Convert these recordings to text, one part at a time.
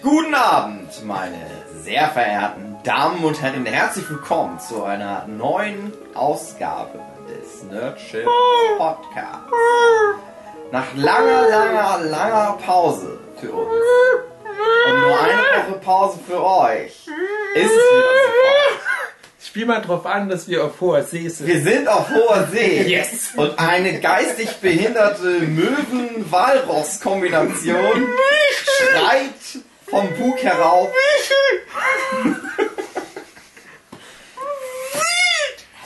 Guten Abend, meine sehr verehrten Damen und Herren. Herzlich willkommen zu einer neuen Ausgabe des Nerdship Podcasts. Nach langer, langer, langer Pause für uns und nur eine Woche Pause für euch ist es wieder soweit. Spiel mal drauf an, dass wir auf hoher See sind. Wir sind auf hoher See. Yes. Und eine geistig behinderte Möwen-Walross-Kombination schreit vom Bug herauf.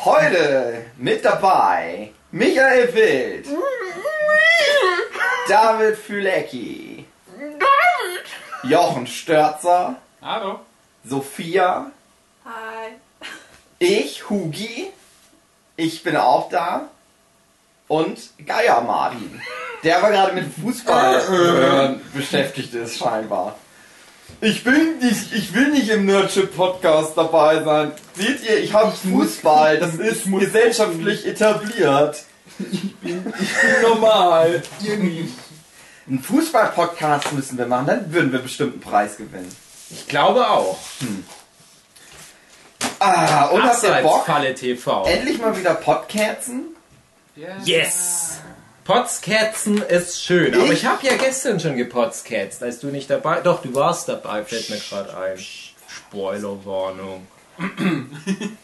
Heute mit dabei Michael Wild, David Fülecki, Jochen Störzer, Hallo. Sophia, Hi. ich, Hugi, ich bin auch da und Geier Martin, der aber gerade mit Fußball äh, beschäftigt ist scheinbar. Ich bin nicht, ich will nicht im Nerdship Podcast dabei sein. Seht ihr, ich habe Fußball, das ist gesellschaftlich etabliert. Normal. Ihr nicht. Einen Fußball-Podcast müssen wir machen, dann würden wir bestimmt einen Preis gewinnen. Ich glaube auch. Ah, und habt ihr Bock? Falle TV. Endlich mal wieder Podcasten? Yes. Potzkatzen ist schön. Aber Ich- habe ja gestern schon gepotzkatzt, als du nicht dabei... Doch, du warst dabei, fällt mir gerade ein. Spoilerwarnung.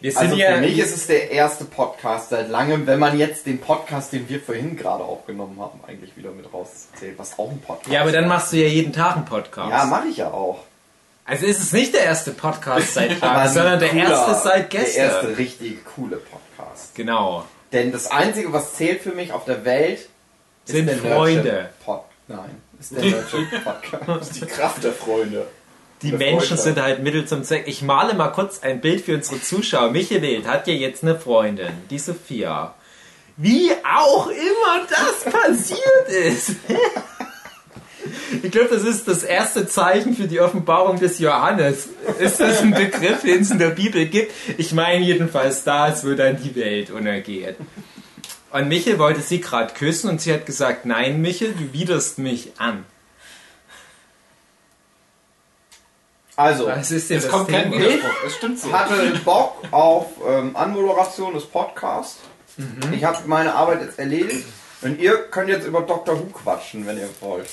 Wir sind Also ja... für mich ist es der erste Podcast seit langem, wenn man jetzt den Podcast, den wir vorhin gerade aufgenommen haben, eigentlich wieder mit rauszählt, was auch ein Podcast ja, aber dann machst du ja jeden Tag einen Podcast. Ja, mache ich ja auch. also ist es nicht der erste Podcast seit ein sondern der cooler- erste seit gestern. Der erste richtige coole Podcast. Genau. Denn das Einzige, was zählt für mich auf der Welt, ist Sind der Freunde. Pod Nein, ist der Nerdship Podcast. Die Kraft der Freunde. Die Der Menschen Freunde. sind halt Mittel zum Zweck. Ich male mal kurz ein Bild für unsere Zuschauer. Michael hat ja jetzt eine Freundin, die Sophia. Wie auch immer das passiert ist. Ich glaube, das ist das erste Zeichen für die Offenbarung des Johannes. Ist das ein Begriff, den es in der Bibel gibt? Ich meine jedenfalls das, wo dann die Welt untergeht. Und Michel wollte sie gerade küssen und sie hat gesagt, nein Michel, du widerst mich an. Also, Was ist denn Es das kommt kein? Widerspruch. Es stimmt so. hatte Bock auf ähm, Anmoderation des Podcasts. Mhm. Ich habe meine Arbeit jetzt erledigt. Und ihr könnt jetzt über Dr. Who quatschen, wenn ihr wollt.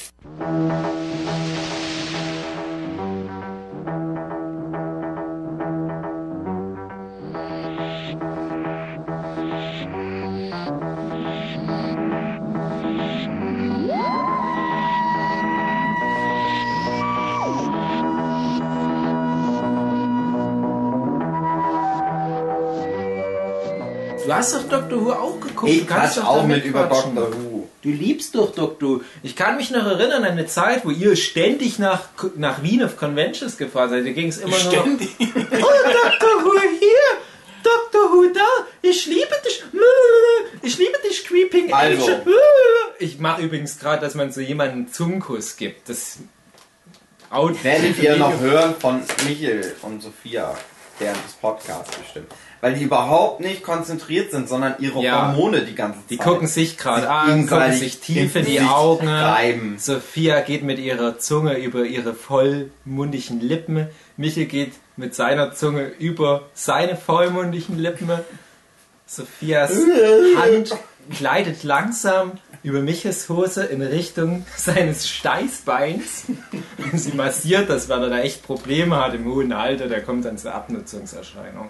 Du hast doch Dr. Who auch geguckt. Ich du kannst quatsch doch auch mit über mitquatschen. Dr. Who. Du liebst doch Dr. Who. Ich kann mich noch erinnern an eine Zeit, wo ihr ständig nach, nach Wien auf Conventions gefahren seid. Da ging es immer nur noch, Ständig. oh, Dr. Who hier, Dr. Who da, ich liebe dich, ich liebe dich, Creeping Also. Angel. Ich mache übrigens gerade, dass man so jemanden einen Zungenkuss gibt. Das Out Werdet ihr noch hören von Michel und Sophia während des Podcasts bestimmt. Weil die überhaupt nicht konzentriert sind, sondern ihre Ja. Hormone die ganze Zeit. Die gucken sich gerade an, gucken sich tief in die Augen. reiben. Sophia geht mit ihrer Zunge über ihre vollmundigen Lippen. Michel geht mit seiner Zunge über seine vollmundigen Lippen. Sophias Hand gleitet langsam über Michels Hose in Richtung seines Steißbeins. Sie massiert das, weil er da echt Probleme hat im hohen Alter. Der kommt dann zur Abnutzungserscheinung.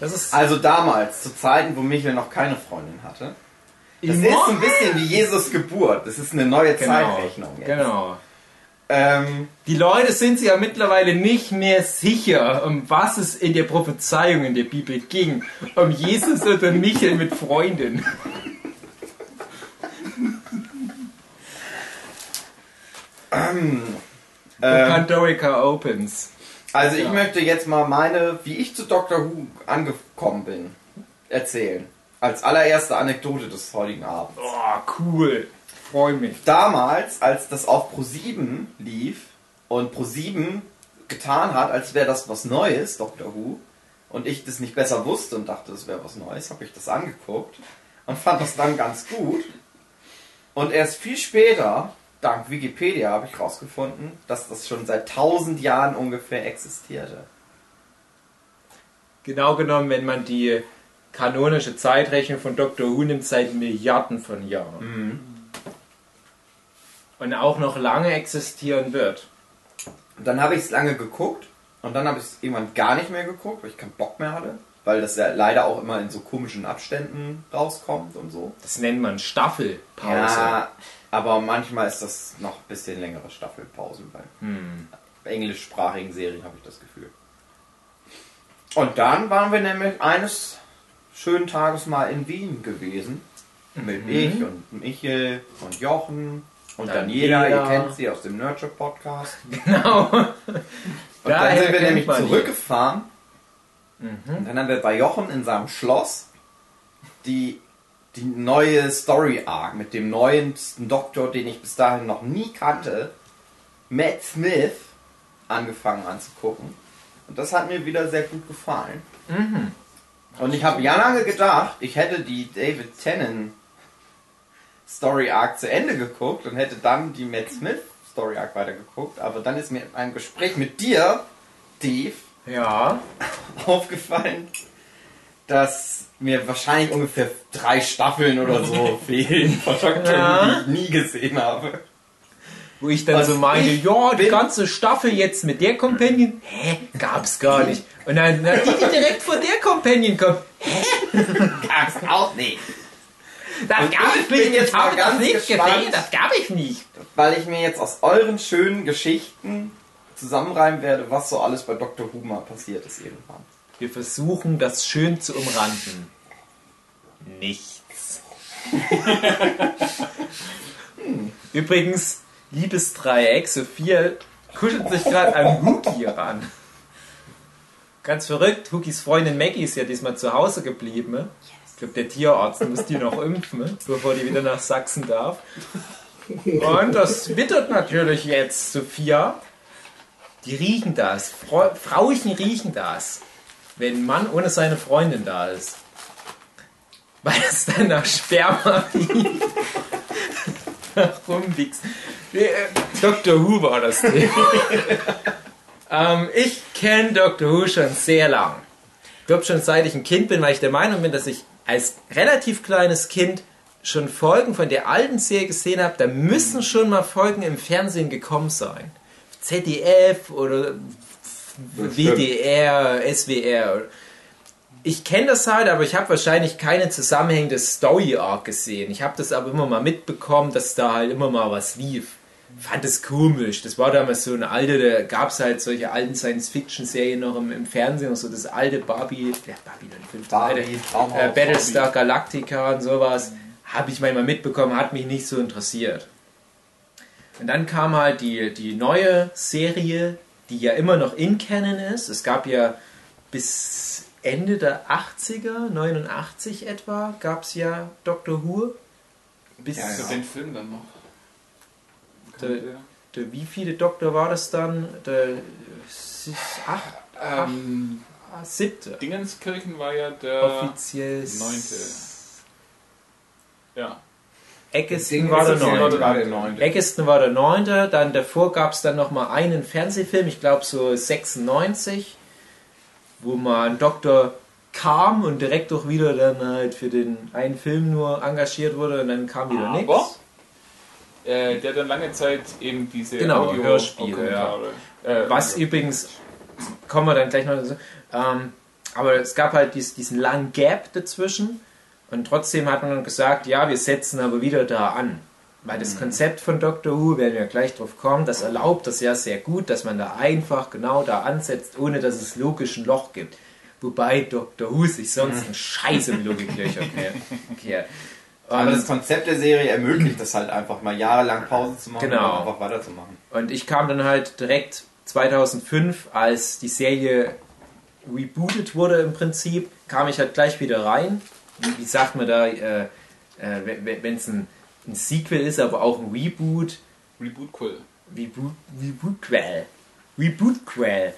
Das ist Also damals, zu Zeiten, wo Michel noch keine Freundin hatte. Das Immer- ist ein bisschen wie Jesus Geburt. Das ist eine neue Zeitrechnung. Jetzt. Genau. Ähm, Die Leute sind sich ja mittlerweile nicht mehr sicher, um was es in der Prophezeiung in der Bibel ging. Um Jesus oder Michael mit Freundin. ähm, Pandorica Opens. Also ich Ja. möchte jetzt mal meine, wie ich zu Dr. Who angekommen bin, erzählen. Als allererste Anekdote des heutigen Abends. Oh, cool. Freu mich. Damals, als das auf Pro7 lief und Pro7 getan hat, als wäre das was Neues, Dr. Who, und ich das nicht besser wusste und dachte, es wäre was Neues, habe ich das angeguckt und fand das dann ganz gut. Und erst viel später dank Wikipedia habe ich rausgefunden, dass das schon seit 1000 Jahren ungefähr existierte. Genau genommen, wenn man die kanonische Zeitrechnung von Dr. Who nimmt, seit Milliarden von Jahren. Und auch noch lange existieren wird. Und dann habe ich es lange geguckt und dann habe ich es irgendwann gar nicht mehr geguckt, weil ich keinen Bock mehr hatte. Weil das ja leider auch immer in so komischen Abständen rauskommt und so. Das nennt man Staffelpause. Ja, aber manchmal ist das noch ein bisschen längere Staffelpausen bei Hm. englischsprachigen Serien, habe ich das Gefühl. Und dann waren wir nämlich eines schönen Tages mal in Wien gewesen. Mit Mhm. ich und Michel und Jochen und Daniela. Daniela, ihr kennt sie aus dem Nurture Podcast. Genau. Und Daher dann sind wir nämlich zurückgefahren. Mhm. Und dann haben wir bei Jochen in seinem Schloss die, die neue Story Arc mit dem neuesten Doktor, den ich bis dahin noch nie kannte, Matt Smith, angefangen anzugucken. Und das hat mir wieder sehr gut gefallen. Mhm. Und ich habe ja lange gedacht, ich hätte die David Tennant Story Arc zu Ende geguckt und hätte dann die Matt Smith Story Arc weitergeguckt. Aber dann ist mir ein Gespräch mit dir, Steve, Ja. aufgefallen, dass mir wahrscheinlich ungefähr drei Staffeln oder so fehlen von Doctor Ja. Who, die ich nie gesehen habe. Wo ich dann Was so meinte, ich ja, die ganze Staffel jetzt mit der Companion, hä, gab's gar nicht. Und dann, na, die, die direkt vor der Companion kommt, Gab's auch nicht. das Und gab ich bin nicht, jetzt habe mal das ganz nicht gespannt. gesehen, das gab ich nicht. Weil ich mir jetzt aus euren schönen Geschichten zusammenreimen werde, was so alles bei Dr. Who mal passiert ist irgendwann. Wir versuchen, das schön zu umranden. Nichts. Übrigens, Liebesdreieck, Sophia kuschelt sich gerade an Huki ran. Ganz verrückt, Hukis Freundin Maggie ist ja diesmal zu Hause geblieben. ne? Ich glaube, der Tierarzt muss die noch impfen, ne? bevor die wieder nach Sachsen darf. Und das wittert natürlich jetzt, Sophia. Die riechen das. Frau, Frauchen riechen das. Wenn ein Mann ohne seine Freundin da ist. Weil es dann nach Sperma riecht. nach Rumwichs. Äh, Dr. Who war das Thema. ähm, ich kenne Dr. Who schon sehr lang. Ich glaube schon seit ich ein Kind bin, weil ich der Meinung bin, dass ich als relativ kleines Kind schon Folgen von der alten Serie gesehen habe. Da müssen schon mal Folgen im Fernsehen gekommen sein. ZDF oder WDR, SWR. Ich kenne das halt, aber ich habe wahrscheinlich keine zusammenhängende Story Arc gesehen. Ich habe das aber immer mal mitbekommen, dass da halt immer mal was lief. Fand es komisch. Das war damals so eine alte, da gab es halt solche alten Science-Fiction-Serien noch im, im Fernsehen, so das alte Barbie, ja, Barbie, dann fünfte, Barbie, alte, Traumhaus, äh, Battlestar Galactica und sowas. Habe ich manchmal mitbekommen, hat mich nicht so interessiert. Und dann kam halt die, die neue Serie, die ja immer noch in Canon ist. Es gab ja bis Ende der 80er, 89 etwa, gab es ja Doctor Who. Bis Ja, ja. den Film dann noch. Der, der, wie viele Doktor war das dann? Der acht, Ähm, siebte. Dingenskirchen war ja der Offiziell neunte. Ja. Eccleston war der neunte. war der neunte. Eccleston war der neunte, dann davor gab es dann nochmal einen Fernsehfilm, ich glaube so 96, wo mal ein Doktor kam und direkt auch wieder dann halt für den einen Film nur engagiert wurde und dann kam wieder nichts. äh, der dann lange Zeit eben diese Genau, Audio- Hörspiele, Kommentare, äh, Was Audio- übrigens, kommen wir dann gleich noch dazu, ähm, aber es gab halt dies, diesen langen Gap dazwischen und trotzdem hat man gesagt, ja, wir setzen aber wieder da an. Weil das Konzept von Doctor Who, werden wir gleich drauf kommen, das erlaubt das ja sehr gut, dass man da einfach genau da ansetzt, ohne dass es logisch ein Loch gibt. Wobei Doctor Who sich sonst ein Scheiß im Logiklöcher kehrt. Aber Und- das Konzept der Serie ermöglicht das halt einfach mal jahrelang Pause zu machen Genau. und einfach weiterzumachen. Und ich kam dann halt direkt 2005, als die Serie rebootet wurde im Prinzip, kam ich halt gleich wieder rein. Wie, sagt man da, äh, äh, wenn es ein, ein Sequel ist, aber auch ein Reboot, Reboot Quill. Reboot, Rebootquell. Rebootquell.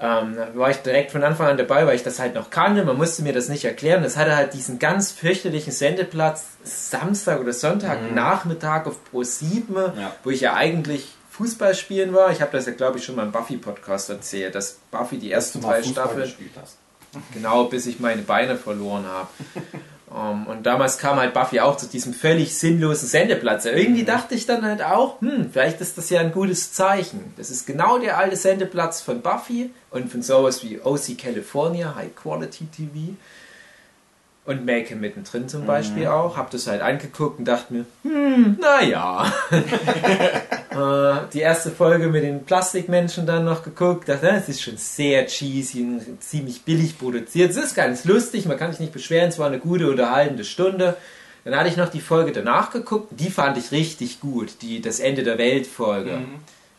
ähm, da war ich direkt von Anfang an dabei, weil ich das halt noch kannte. Man musste mir das nicht erklären. Das hatte halt diesen ganz fürchterlichen Sendeplatz Samstag oder Sonntag Nachmittag auf Pro 7, Ja. wo ich ja eigentlich Fußball spielen war. Ich habe das ja, glaube ich, schon mal im Buffy-Podcast erzählt, dass Buffy die ersten drei Staffeln gespielt hast. Genau, bis ich meine Beine verloren habe. Ähm, und damals kam halt Buffy auch zu diesem völlig sinnlosen Sendeplatz. Irgendwie dachte ich dann halt auch, hm, vielleicht ist das ja ein gutes Zeichen. Das ist genau der alte Sendeplatz von Buffy und von sowas wie OC California, High Quality TV. Und Make mittendrin zum Beispiel auch. Hab das halt angeguckt und dachte mir, hm, naja. Äh, die erste Folge mit den Plastikmenschen dann noch geguckt. Dachte, es ist schon sehr cheesy und ziemlich billig produziert. Es ist ganz lustig, man kann sich nicht beschweren. Es war eine gute, unterhaltende Stunde. Dann hatte ich noch die Folge danach geguckt. Die fand ich richtig gut. Die, das Ende der Welt-Folge.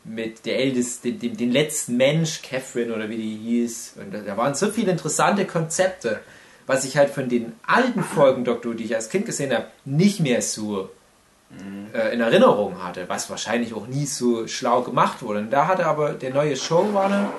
Mit der ältesten, dem, dem, letzten Mensch, Catherine oder wie die hieß. Und da waren so viele interessante Konzepte, was ich halt von den alten Folgen Doctor, Who, die ich als Kind gesehen habe, nicht mehr so äh, in Erinnerung hatte, was wahrscheinlich auch nie so schlau gemacht wurde. Und da hatte aber der neue Showrunner,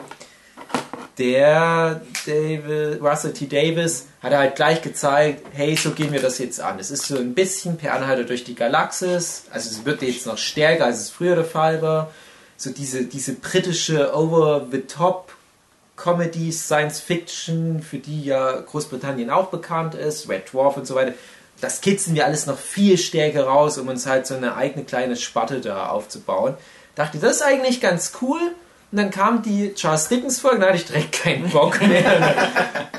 der David, Russell T. Davis, hat halt gleich gezeigt, hey, so gehen wir das jetzt an. Es ist so ein bisschen per Anhalter durch die Galaxis, also es wird jetzt noch stärker, als es früher der Fall war. So diese, diese britische Over-the-Top Comedy, Science Fiction, für die ja Großbritannien auch bekannt ist, Red Dwarf und so weiter. Das kitzeln wir alles noch viel stärker raus, um uns halt so eine eigene kleine Spatte da aufzubauen. Dachte, das ist eigentlich ganz cool. Und dann kam die Charles Dickens Folge, da hatte ich direkt keinen Bock mehr.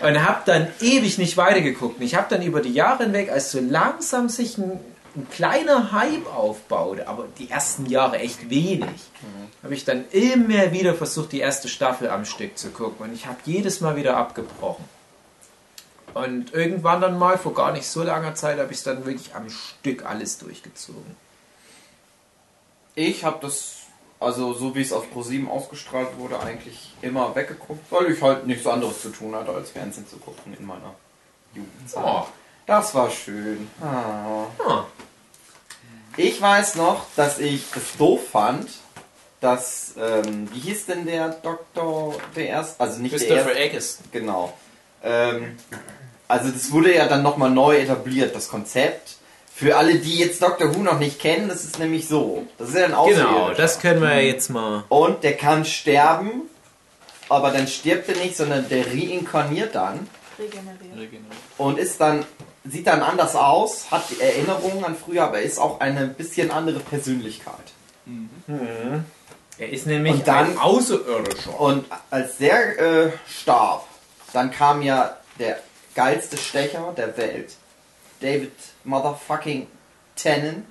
und habe dann ewig nicht weitergeguckt. Und ich habe dann über die Jahre hinweg, als so langsam sich ein, ein kleiner Hype aufbaute, aber die ersten Jahre echt wenig, habe ich dann immer wieder versucht, die erste Staffel am Stück zu gucken. Und ich habe jedes Mal wieder abgebrochen. Und irgendwann dann mal, vor gar nicht so langer Zeit, habe ich es dann wirklich am Stück alles durchgezogen. Ich habe das, also so wie es auf ProSieben ausgestrahlt wurde, eigentlich immer weggeguckt, weil ich halt nichts anderes zu tun hatte, als Fernsehen zu gucken in meiner Jugendzeit. Oh. Das war schön. Ah. Ah. Ich weiß noch, dass ich das doof fand, dass, ähm, wie hieß denn der Doktor, der erst, also nicht der Christopher erste, Eccleston. genau. Ähm, also das wurde ja dann nochmal neu etabliert, das Konzept. Für alle, die jetzt Doctor Who noch nicht kennen, das ist nämlich so. Das ist ja ein Genau, das können wir ja jetzt mal. Und der kann sterben, aber dann stirbt er nicht, sondern der reinkarniert dann Regeneriert. Regeneriert. und ist dann sieht dann anders aus, hat die Erinnerungen an früher, aber ist auch eine bisschen andere Persönlichkeit. Er ist nämlich Und dann- ein Außerirdischer. Und als der äh, starb, dann kam ja der geilste Stecher der Welt, David Motherfucking Tennant.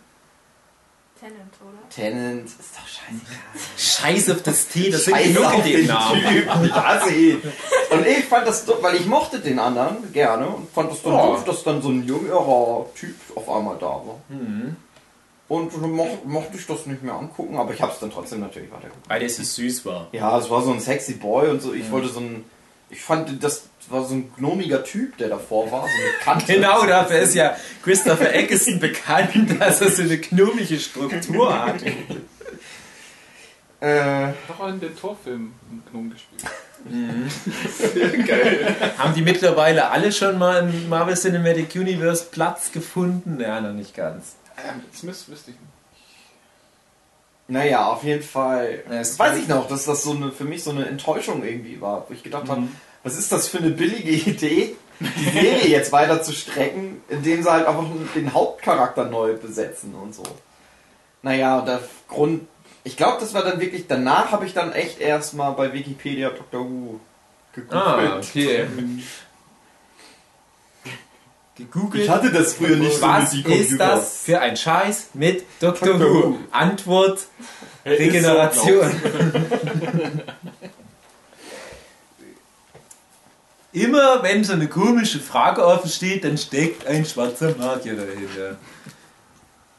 Tennant, oder? Tennant ist doch scheißegal. Scheiß auf das T, das sind genug auf den Namen. Typen, ich hasse ihn. Und ich fand das doof, weil ich mochte den anderen gerne und fand das dann Ja. doof, dass dann so ein jüngerer Typ auf einmal da war. Mhm. Und dann moch, mochte ich das nicht mehr angucken, aber ich habe es dann trotzdem natürlich weitergeguckt. Weil das so süß war. Ja, es war so ein sexy Boy und so. Ich wollte so ein. Ich fand, das war so ein gnomiger Typ, der davor war, so eine Kante. Genau dafür ist ja Christopher Eccleston bekannt, dass er so eine knurmliche Struktur hat. Äh, Doch auch in den Torfilm einen Gnome gespielt. Haben die mittlerweile alle schon mal im Marvel Cinematic Universe Platz gefunden? Ja, noch nicht ganz. Ähm, Das müsste, wüsste ich nicht. Naja, auf jeden Fall. Ja, weiß ich noch, dass das so eine, für mich so eine Enttäuschung irgendwie war, wo ich gedacht habe, was ist das für eine billige Idee, die Serie jetzt weiter zu strecken, indem sie halt einfach den Hauptcharakter neu besetzen und so. Naja, und der Grund, ich glaube, das war dann wirklich, danach habe ich dann echt erstmal bei Wikipedia Doctor Who gegoogelt. Ah, okay. Gegoogelt. Ich hatte das früher nicht so Was ist das für ein Scheiß mit Dr. Who. Antwort Regeneration. Immer wenn so eine komische Frage offen steht, dann steckt ein schwarzer Magier dahinter.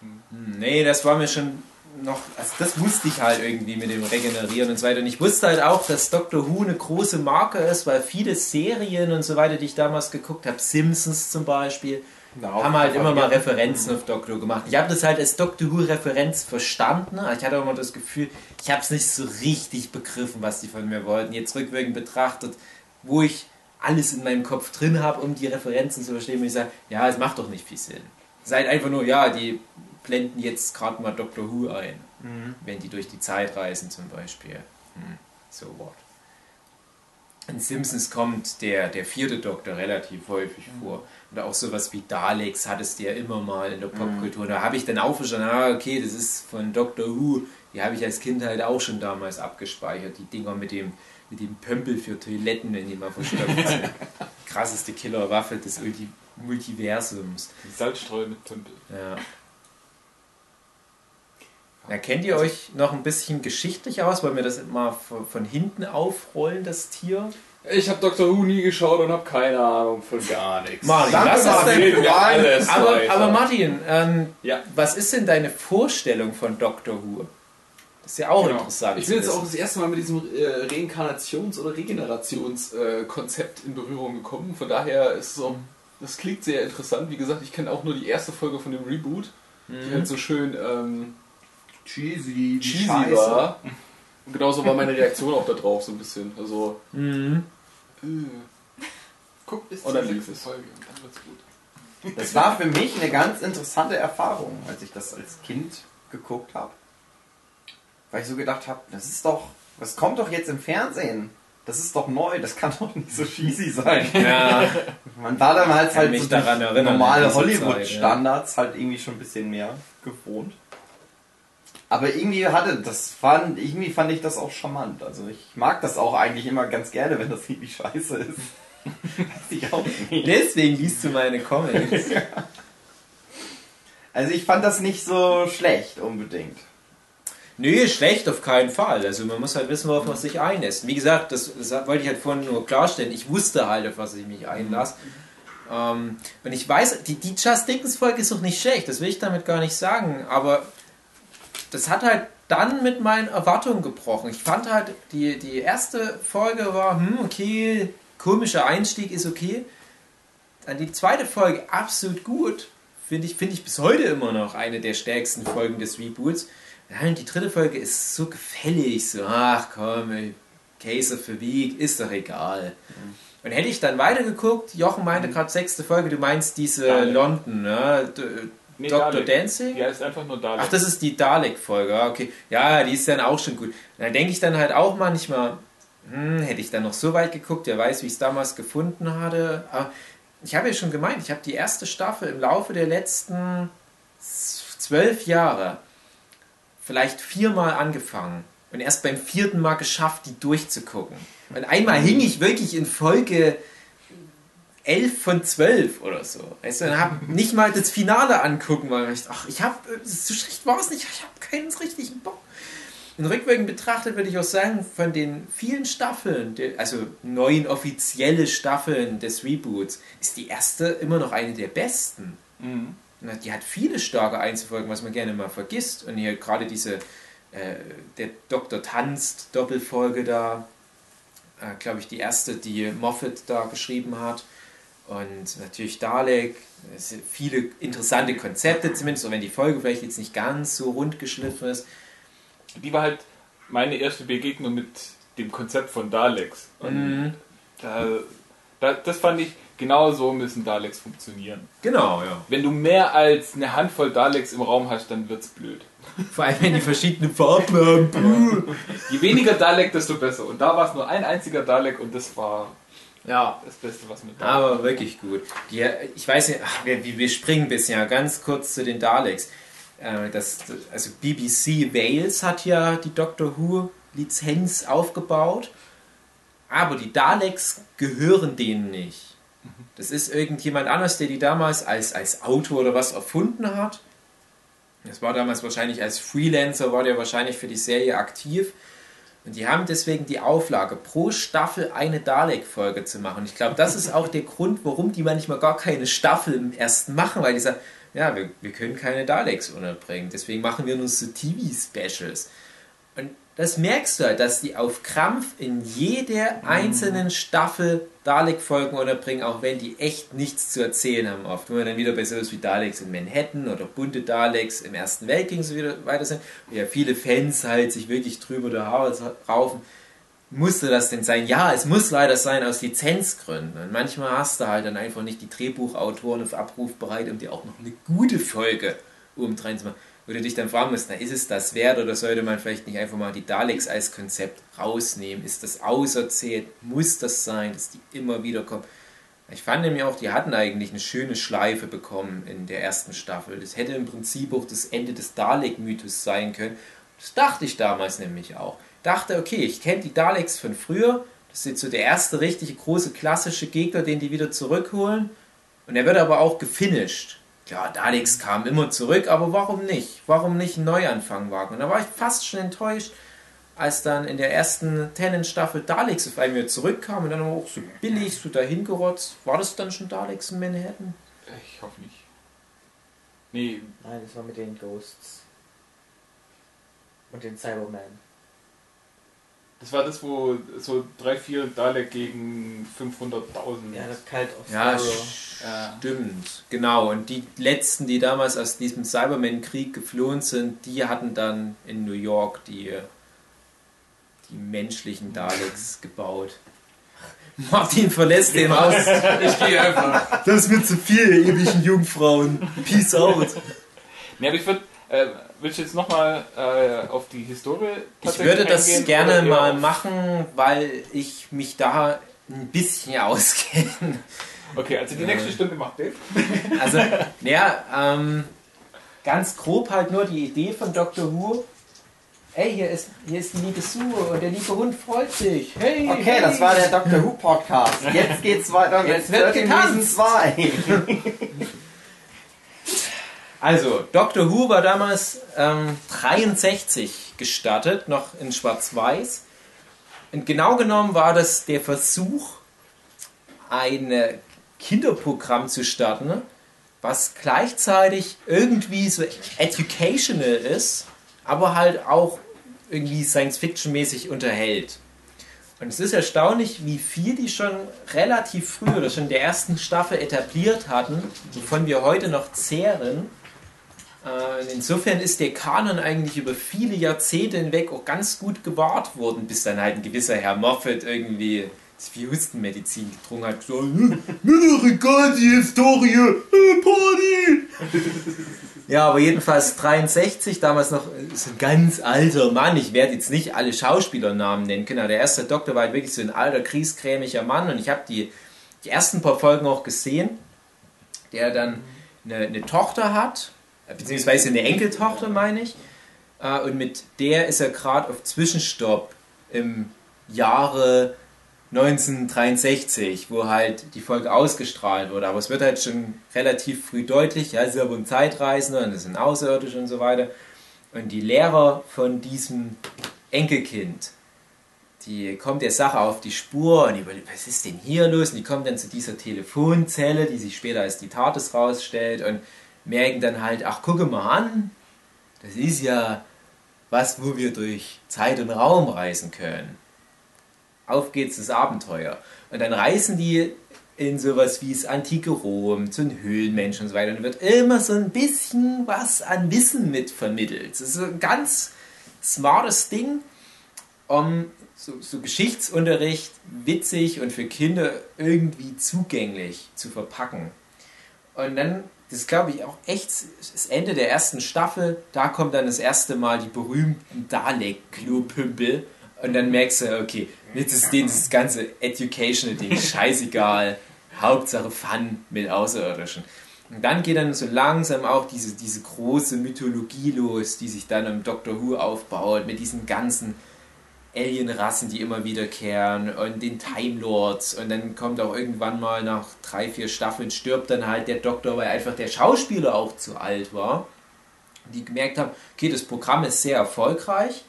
Hm, Nee, das war mir schon noch, also das wusste ich halt irgendwie mit dem Regenerieren und so weiter. Und ich wusste halt auch, dass Doctor Who eine große Marke ist, weil viele Serien und so weiter, die ich damals geguckt habe, Simpsons zum Beispiel, Darauf haben halt immer mal. Referenzen auf Doctor Who gemacht. Ich habe das halt als Doctor Who Referenz verstanden. Ich hatte auch immer das Gefühl, ich habe es nicht so richtig begriffen, was die von mir wollten. Jetzt rückwirkend betrachtet, wo ich alles in meinem Kopf drin habe, um die Referenzen zu verstehen, muss ich sagen, ja, es macht doch nicht viel Sinn. Ist halt einfach nur, ja, die blenden jetzt gerade mal Doctor Who ein, wenn die durch die Zeit reisen zum Beispiel. Hm, so what. In Simpsons kommt der, der vierte Doktor relativ häufig vor. Oder auch sowas wie Daleks hattest du ja immer mal in der Popkultur. Da habe ich dann auch verstanden, ah, okay, das ist von Doctor Who. Die habe ich als Kind halt auch schon damals abgespeichert. Die Dinger mit dem, mit dem Pömpel für Toiletten, wenn die mal verstopft sind. Krasseste Killerwaffe des Ulti Multiversums. Die Salzstreu mit Tümpel. Ja. Na, kennt ihr euch noch ein bisschen geschichtlich aus? Wollen wir das mal von, hinten aufrollen, das Tier? Ich habe Doctor Who nie geschaut und habe keine Ahnung von gar nichts. Martin, Danke, was ist denn, alles aber, weiter. aber Martin, ähm, Ja. was ist denn deine Vorstellung von Doctor Who? Das ist ja auch Genau. interessant. Ich bin jetzt auch das erste Mal mit diesem äh, Reinkarnations- oder Regenerationskonzept in Berührung gekommen. Von daher ist so, das klingt sehr interessant. Wie gesagt, ich kenne auch nur die erste Folge von dem Reboot, die halt so schön ähm, Cheesy, die cheesy Scheiße. war. Und genauso war meine Reaktion auch da drauf so ein bisschen. Also, Mhm. äh, Guck bis zur lief nächsten. Folge und dann wird's gut. Das war für mich eine ganz interessante Erfahrung, als ich das als Kind geguckt habe. Weil ich so gedacht habe, das ist doch, das kommt doch jetzt im Fernsehen. Das ist doch neu, das kann doch nicht so cheesy sein. Ja, Man war damals halt so normale Hollywood-Standards halt irgendwie schon ein bisschen mehr gewohnt. Aber irgendwie hatte, das fand, irgendwie fand ich das auch charmant. Also ich mag das auch eigentlich immer ganz gerne, wenn das irgendwie scheiße ist. Weiß ich auch nicht. deswegen liest du meine Comics. Also ich fand das nicht so schlecht unbedingt. Nö, schlecht auf keinen Fall. Also man muss halt wissen, worauf man sich einlässt. Wie gesagt, das, das wollte ich halt vorhin nur klarstellen. Ich wusste halt, auf was ich mich einlasse. Ähm, und ich weiß, die, die Just Dickens Folge ist doch nicht schlecht, das will ich damit gar nicht sagen. Aber das hat halt dann mit meinen Erwartungen gebrochen. Ich fand halt, die, die erste Folge war, hm, okay, komischer Einstieg ist okay. Dann die zweite Folge absolut gut. Finde ich, finde ich bis heute immer noch eine der stärksten Folgen des Reboots. Und die dritte Folge ist so gefällig, so, ach komm, Case of the Week, ist doch egal. Und hätte ich dann weitergeguckt, Jochen meinte gerade sechste Folge, du meinst diese. London, ne? Nee, Dr. Dancing? Die heißt einfach nur Dalek. Ach, das ist die Dalek-Folge, ah, okay. Ja, die ist dann auch schon gut. Da denke ich dann halt auch manchmal, hm, hätte ich dann noch so weit geguckt, wer weiß, wie ich es damals gefunden hatte. Aber ich habe ja schon gemeint, ich habe die erste Staffel im Laufe der letzten zwölf Jahre vielleicht viermal angefangen und erst beim vierten Mal geschafft, die durchzugucken. Und einmal hing ich wirklich in Folge 11 von 12 oder so. Weißt du, und habe nicht mal das Finale angucken, weil ich, ach, ich habe, so schlecht war es nicht, ich habe keinen richtigen Bock. In rückwirkend betrachtet würde ich auch sagen, von den vielen Staffeln, also neun offizielle Staffeln des Reboots, ist die erste immer noch eine der besten. Mhm. Die hat viele starke Einzelfolgen, was man gerne mal vergisst. Und hier gerade diese, äh, der Doktor tanzt Doppelfolge da, äh, glaube ich, die erste, die Moffat da geschrieben hat. Und natürlich Dalek, es sind viele interessante Konzepte zumindest, auch wenn die Folge vielleicht jetzt nicht ganz so rund geschliffen ist. Die war halt meine erste Begegnung mit dem Konzept von Daleks. Und Mhm. da, da, das fand ich, genau so müssen Daleks funktionieren. Genau, ja. Wenn du mehr als eine Handvoll Daleks im Raum hast, dann wird's blöd. Vor allem, wenn die verschiedenen Farben haben. Je weniger Dalek, desto besser. Und da war es nur ein einziger Dalek und das war Ja, das Beste, was mit Aber wirklich gut. Die, ich weiß nicht, ach, wir, wir springen ein bisschen, ja, ganz kurz zu den Daleks. Äh, Das, also BBC Wales hat ja die Doctor Who Lizenz aufgebaut, aber die Daleks gehören denen nicht. Das ist irgendjemand anders, der die damals als, als Autor oder was erfunden hat. Das war damals wahrscheinlich als Freelancer, war der wahrscheinlich für die Serie aktiv. Und die haben deswegen die Auflage, pro Staffel eine Dalek-Folge zu machen. Ich glaube, das ist auch der Grund, warum die manchmal gar keine Staffel im ersten machen, weil die sagen, ja, wir, wir können keine Daleks unterbringen. Deswegen machen wir nur so TV-Specials. Und das merkst du halt, dass die auf Krampf in jeder einzelnen Staffel Dalek-Folgen unterbringen, auch wenn die echt nichts zu erzählen haben oft. Wenn wir dann wieder bei sowas wie Daleks in Manhattan oder bunte Daleks im Ersten Weltkrieg so wieder weiter sind, wo ja viele Fans halt sich wirklich drüber der Haare raufen, musste das denn sein? Ja, es muss leider sein aus Lizenzgründen. Und manchmal hast du halt dann einfach nicht die Drehbuchautoren auf Abruf bereit, um dir auch noch eine gute Folge obendrein zu machen. Wo du dich dann fragen musst, na, ist es das wert oder sollte man vielleicht nicht einfach mal die Daleks als Konzept rausnehmen? Ist das auserzählt? Muss das sein, dass die immer wieder kommen? Ich fand nämlich auch, die hatten eigentlich eine schöne Schleife bekommen in der ersten Staffel. Das hätte im Prinzip auch das Ende des Dalek-Mythos sein können. Das dachte ich damals nämlich auch. Dachte, okay, ich kenne die Daleks von früher. Das ist jetzt so der erste richtige große klassische Gegner, den die wieder zurückholen. Und er wird aber auch gefinisht. Klar, Daleks kamen immer zurück, aber warum nicht? Warum nicht einen Neuanfang wagen? Und da war ich fast schon enttäuscht, als dann in der ersten Tennant-Staffel Daleks auf einmal zurückkamen und dann aber auch so billig so dahingerotzt. War das dann schon Daleks in Manhattan? Ich hoffe nicht. Nee, Nein, das war mit den Ghosts. Und den Cybermen. Das war das, wo so drei, vier Dalek gegen 500.000. Ja, das Kalt Sorrow. Ja. stimmt. Genau. Und die letzten, die damals aus diesem Cyberman-Krieg geflohen sind, die hatten dann in New York die, die menschlichen Daleks gebaut. Martin verlässt den Haus. Ich gehe einfach. Das wird zu viel, ihr ewigen Jungfrauen. Peace out. Nee, aber ich würde, äh, willst du jetzt nochmal äh, auf die Historie Ich würde das eingehen gerne mal auf- machen, weil ich mich da ein bisschen auskenne. Okay, also die nächste Stunde macht Dave. Also, naja, ähm, ganz grob halt nur die Idee von Dr. Who. Ey, hier ist, hier ist die liebe Sue und der liebe Hund freut sich. Hey, Okay, hey. das war der Dr. Who Podcast. Jetzt geht's weiter mit Jetzt wird 13 getanzt. Reasons 2. Also, Dr. Who war damals ähm, 63 gestartet, noch in Schwarz-Weiß. Und genau genommen war das der Versuch, ein äh, Kinderprogramm zu starten, was gleichzeitig irgendwie so educational ist, aber halt auch irgendwie Science-Fiction-mäßig unterhält. Und es ist erstaunlich, wie viel die schon relativ früh oder schon in der ersten Staffel etabliert hatten, wovon wir heute noch zehren. Äh, insofern ist der Kanon eigentlich über viele Jahrzehnte hinweg auch ganz gut gewahrt worden, bis dann halt ein gewisser Herr Moffat irgendwie das wie Hustenmedizin getrunken hat. So, "Hm, die Historie, äh, Party! Ja, aber jedenfalls 63, damals noch äh, so ein ganz alter Mann. Ich werde jetzt nicht alle Schauspielernamen nennen können, aber der erste Doktor war halt wirklich so ein alter, kriesgrämiger Mann und ich habe die, die ersten paar Folgen auch gesehen, der dann eine, eine Tochter hat, äh, beziehungsweise eine Enkeltochter, meine ich, äh, und mit der ist er gerade auf Zwischenstopp im Jahre 1963, wo halt die Folge ausgestrahlt wurde. Aber es wird halt schon relativ früh deutlich, ja, es ist aber ein Zeitreisender und es sind Außerirdische und so weiter. Und die Lehrer von diesem Enkelkind, die kommt der Sache auf die Spur und überlegt, was ist denn hier los? Und die kommen dann zu dieser Telefonzelle, die sich später als die TARDIS rausstellt und merken dann halt, ach, gucke mal an, das ist ja was, wo wir durch Zeit und Raum reisen können auf geht's das Abenteuer. Und dann reisen die in sowas wie das antike Rom, zu den Höhlenmenschen und so weiter. Und wird immer so ein bisschen was an Wissen mit vermittelt. Das ist ein ganz smartes Ding, um so, so Geschichtsunterricht witzig und für Kinder irgendwie zugänglich zu verpacken. Und dann, das ist, glaube ich auch echt das Ende der ersten Staffel, da kommt dann das erste Mal die berühmten Dalek-Klopümpel. Und dann merkst du, okay, jetzt ist denen das ganze Educational-Ding scheißegal. Hauptsache Fun mit Außerirdischen. Und dann geht dann so langsam auch diese, diese große Mythologie los, die sich dann im Doctor Who aufbaut, mit diesen ganzen Alienrassen, die immer wiederkehren und den Time Lords. Und dann kommt auch irgendwann mal nach drei, vier Staffeln stirbt dann halt der Doktor, weil einfach der Schauspieler auch zu alt war. Die gemerkt haben, okay, das Programm ist sehr erfolgreich,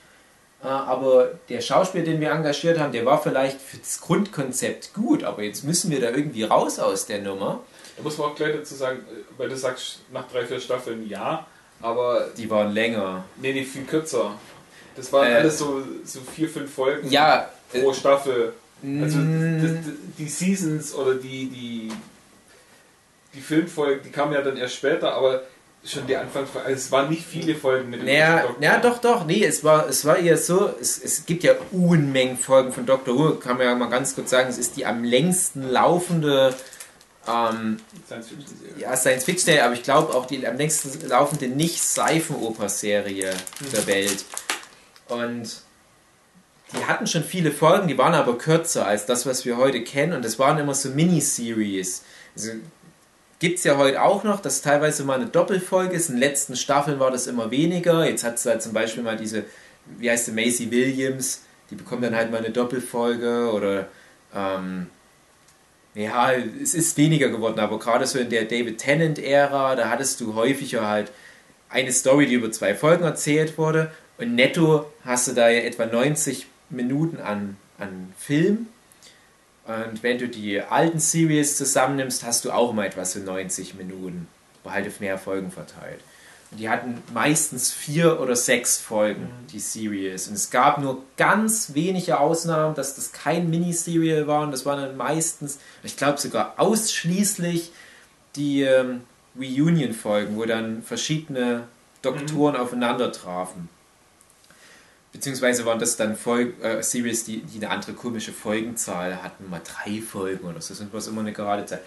äh, aber der Schauspieler, den wir engagiert haben, der war vielleicht für das Grundkonzept gut, aber jetzt müssen wir da irgendwie raus aus der Nummer. Da muss man auch gleich dazu sagen, äh, weil du sagst, nach drei, vier Staffeln ja, aber Die waren länger. nee, nee, viel kürzer. Das waren Äh, alles so, so vier, fünf Folgen Ja, pro Staffel. Also Mm. das, das, die Seasons oder die, die, die Filmfolgen, die kamen ja dann erst später, aber schon die Anfangsfolgen, also es waren nicht viele Folgen mit dem Naja, Doktor. ja, doch, doch, nee, es war, es war eher so, es, es gibt ja Unmengen Folgen von Doctor Who, kann man ja mal ganz kurz sagen, es ist die am längsten laufende ähm, Science-Fiction-Serie. ja, Science-Fiction, aber ich glaube auch die am längsten laufende Nicht-Seifenoper-Serie der Welt. Und die hatten schon viele Folgen, die waren aber kürzer als das, was wir heute kennen. Und das waren immer so Miniseries. Also gibt es ja heute auch noch, dass teilweise mal eine Doppelfolge ist. In den letzten Staffeln war das immer weniger. Jetzt hat es halt zum Beispiel mal diese, wie heißt sie, Macy Williams, die bekommt dann halt mal eine Doppelfolge oder ähm, ja, es ist weniger geworden, aber gerade so in der David Tennant-Ära, da hattest du häufiger halt eine Story, die über zwei Folgen erzählt wurde und netto hast du da ja etwa 90 Minuten an, an Film. Und wenn du die alten Series zusammennimmst, hast du auch mal etwa so 90 Minuten, aber halt auf mehr Folgen verteilt. Und die hatten meistens vier oder sechs Folgen, die Series. Und es gab nur ganz wenige Ausnahmen, dass das kein Miniserie war. Und das waren dann meistens, ich glaube sogar ausschließlich die ähm, Reunion-Folgen, wo dann verschiedene Doktoren aufeinander trafen. Beziehungsweise waren das dann Fol äh, Series, die, die eine andere komische Folgenzahl hatten, mal drei Folgen oder so, sind was immer eine gerade Zeit.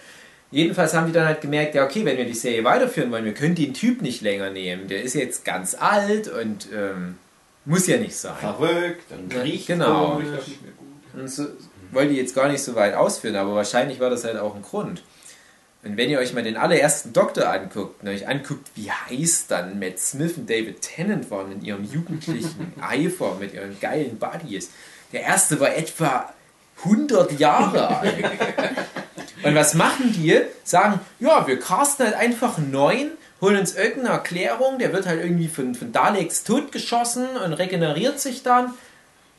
Jedenfalls haben die dann halt gemerkt, ja okay, wenn wir die Serie weiterführen wollen, wir können den Typ nicht länger nehmen. Der ist jetzt ganz alt und ähm, muss ja nicht sein. Verrückt und Ja, riecht genau. komisch. Das ist nicht mehr gut. Und so wollte ich jetzt gar nicht so weit ausführen, aber wahrscheinlich war das halt auch ein Grund. Und wenn ihr euch mal den allerersten Doktor anguckt und euch anguckt, wie heiß dann Matt Smith und David Tennant waren in ihrem jugendlichen Eifer mit ihren geilen Buddies. Der erste war etwa 100 Jahre alt. Und was machen die? Sagen, ja, wir casten halt einfach einen neuen, holen uns irgendeine Erklärung, der wird halt irgendwie von, von Daleks totgeschossen und regeneriert sich dann.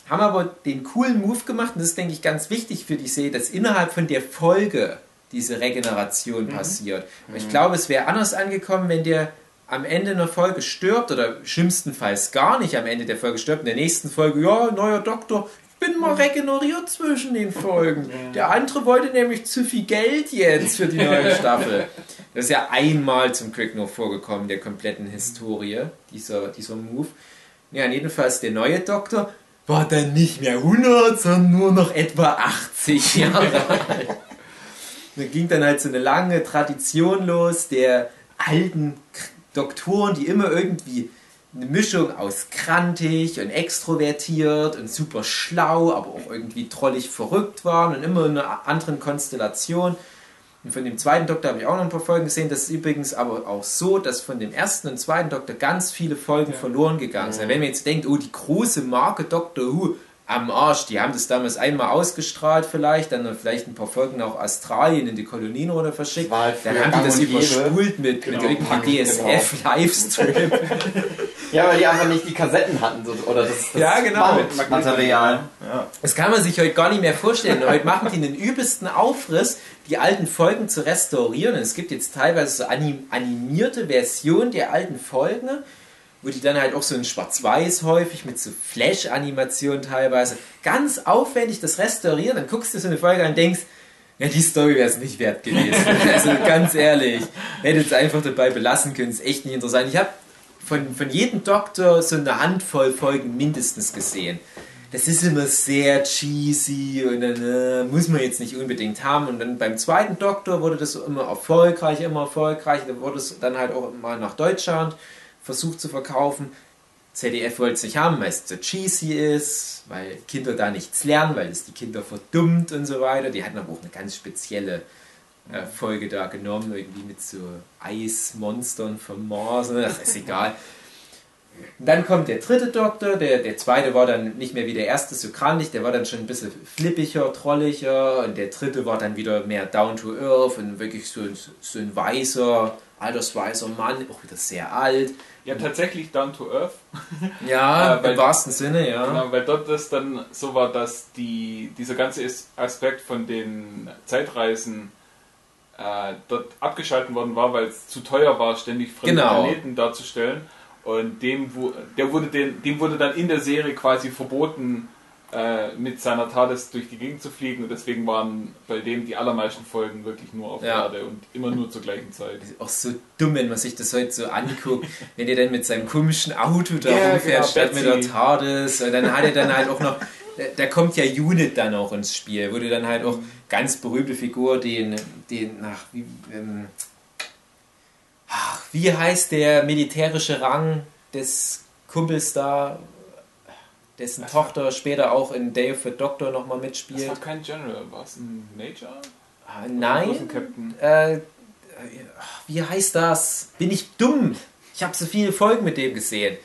Haben aber den coolen Move gemacht, und das ist, denke ich, ganz wichtig für die Serie, dass innerhalb von der Folge diese Regeneration passiert. Und ich glaube, es wäre anders angekommen, wenn der am Ende einer Folge stirbt oder schlimmstenfalls gar nicht am Ende der Folge stirbt. In der nächsten Folge, ja, neuer Doktor, ich bin mal regeneriert zwischen den Folgen. Der andere wollte nämlich zu viel Geld jetzt für die neue Staffel. Das ist ja einmal zum Glück nur vorgekommen, der kompletten Historie, dieser, dieser Move. Ja, jedenfalls der neue Doktor war dann nicht mehr 100, sondern nur noch etwa 80 Jahre alt. Da ging dann halt so eine lange Tradition los der alten Doktoren, die immer irgendwie eine Mischung aus krantig und extrovertiert und super schlau, aber auch irgendwie trollig verrückt waren und immer in einer anderen Konstellation. Und von dem zweiten Doktor habe ich auch noch ein paar Folgen gesehen. Das ist übrigens aber auch so, dass von dem ersten und zweiten Doktor ganz viele Folgen verloren gegangen sind. Wenn man jetzt denkt, oh, die große Marke Doctor Who am Arsch, die haben das damals einmal ausgestrahlt vielleicht, dann vielleicht ein paar Folgen nach Australien in die Kolonien oder verschickt. Dann haben die das überspult mit, Genau, mit irgendwie Packen, DSF-Livestream. Ja, weil die einfach nicht die Kassetten hatten oder das, das Ja, genau. Bandmaterial. Ja. Das kann man sich heute gar nicht mehr vorstellen. Heute machen die den übelsten Aufriss, die alten Folgen zu restaurieren. Und es gibt jetzt teilweise so anim animierte Versionen der alten Folgen, wo die dann halt auch so in Schwarz-Weiß häufig mit so Flash-Animationen teilweise ganz aufwendig das restaurieren. Dann guckst du so eine Folge an und denkst, ja, die Story wäre es nicht wert gewesen. Also ganz ehrlich, hättet es einfach dabei belassen können. Ist echt nicht interessant. Ich habe von, von jedem Doktor so eine Handvoll Folgen mindestens gesehen. Das ist immer sehr cheesy und dann äh, muss man jetzt nicht unbedingt haben. Und dann beim zweiten Doktor wurde das immer erfolgreich, immer erfolgreich. Da wurde es dann halt auch mal nach Deutschland versucht zu verkaufen. ZDF wollte es nicht haben, weil es zu cheesy ist, weil Kinder da nichts lernen, weil es die Kinder verdummt und so weiter. Die hatten aber auch eine ganz spezielle äh, Folge da genommen, irgendwie mit so Eismonstern ne? das ist egal. Dann kommt der dritte Doktor, der, der zweite war dann nicht mehr wie der erste so krantig, der war dann schon ein bisschen flippiger, trolliger und der dritte war dann wieder mehr down to earth und wirklich so, so ein weißer, altersweißer Mann, auch wieder sehr alt. Ja, tatsächlich Down to Earth. Ja, Äh, weil- im wahrsten Sinne, ja. Genau, weil dort das dann so war, dass die, dieser ganze Aspekt von den Zeitreisen äh, dort abgeschalten worden war, weil es zu teuer war, ständig fremde Genau. Planeten darzustellen. Und dem, der wurde den, dem wurde dann in der Serie quasi verboten, äh, mit seiner TARDIS durch die Gegend zu fliegen. Und deswegen waren bei dem die allermeisten Folgen wirklich nur auf Ja. Erde und immer nur zur gleichen Zeit. Auch so dumm, wenn man sich das heute so anguckt, wenn er dann mit seinem komischen Auto da Ja, rumfährt, genau, statt mit der Betsy. TARDIS. Und dann hat er dann halt auch noch, da- da kommt ja Unit dann auch ins Spiel, wo du dann halt auch ganz berühmte Figur, den, den, ach, wie, ähm, ach, wie heißt der militärische Rang des Kumpels da, dessen Tochter später auch in Day of the Doctor nochmal Das mitspielt? war kein General, war es ein Major? Ah, nein. bloß ein Captain? Äh, äh, wie heißt das? Bin ich dumm? Ich habe so viele Folgen mit dem gesehen.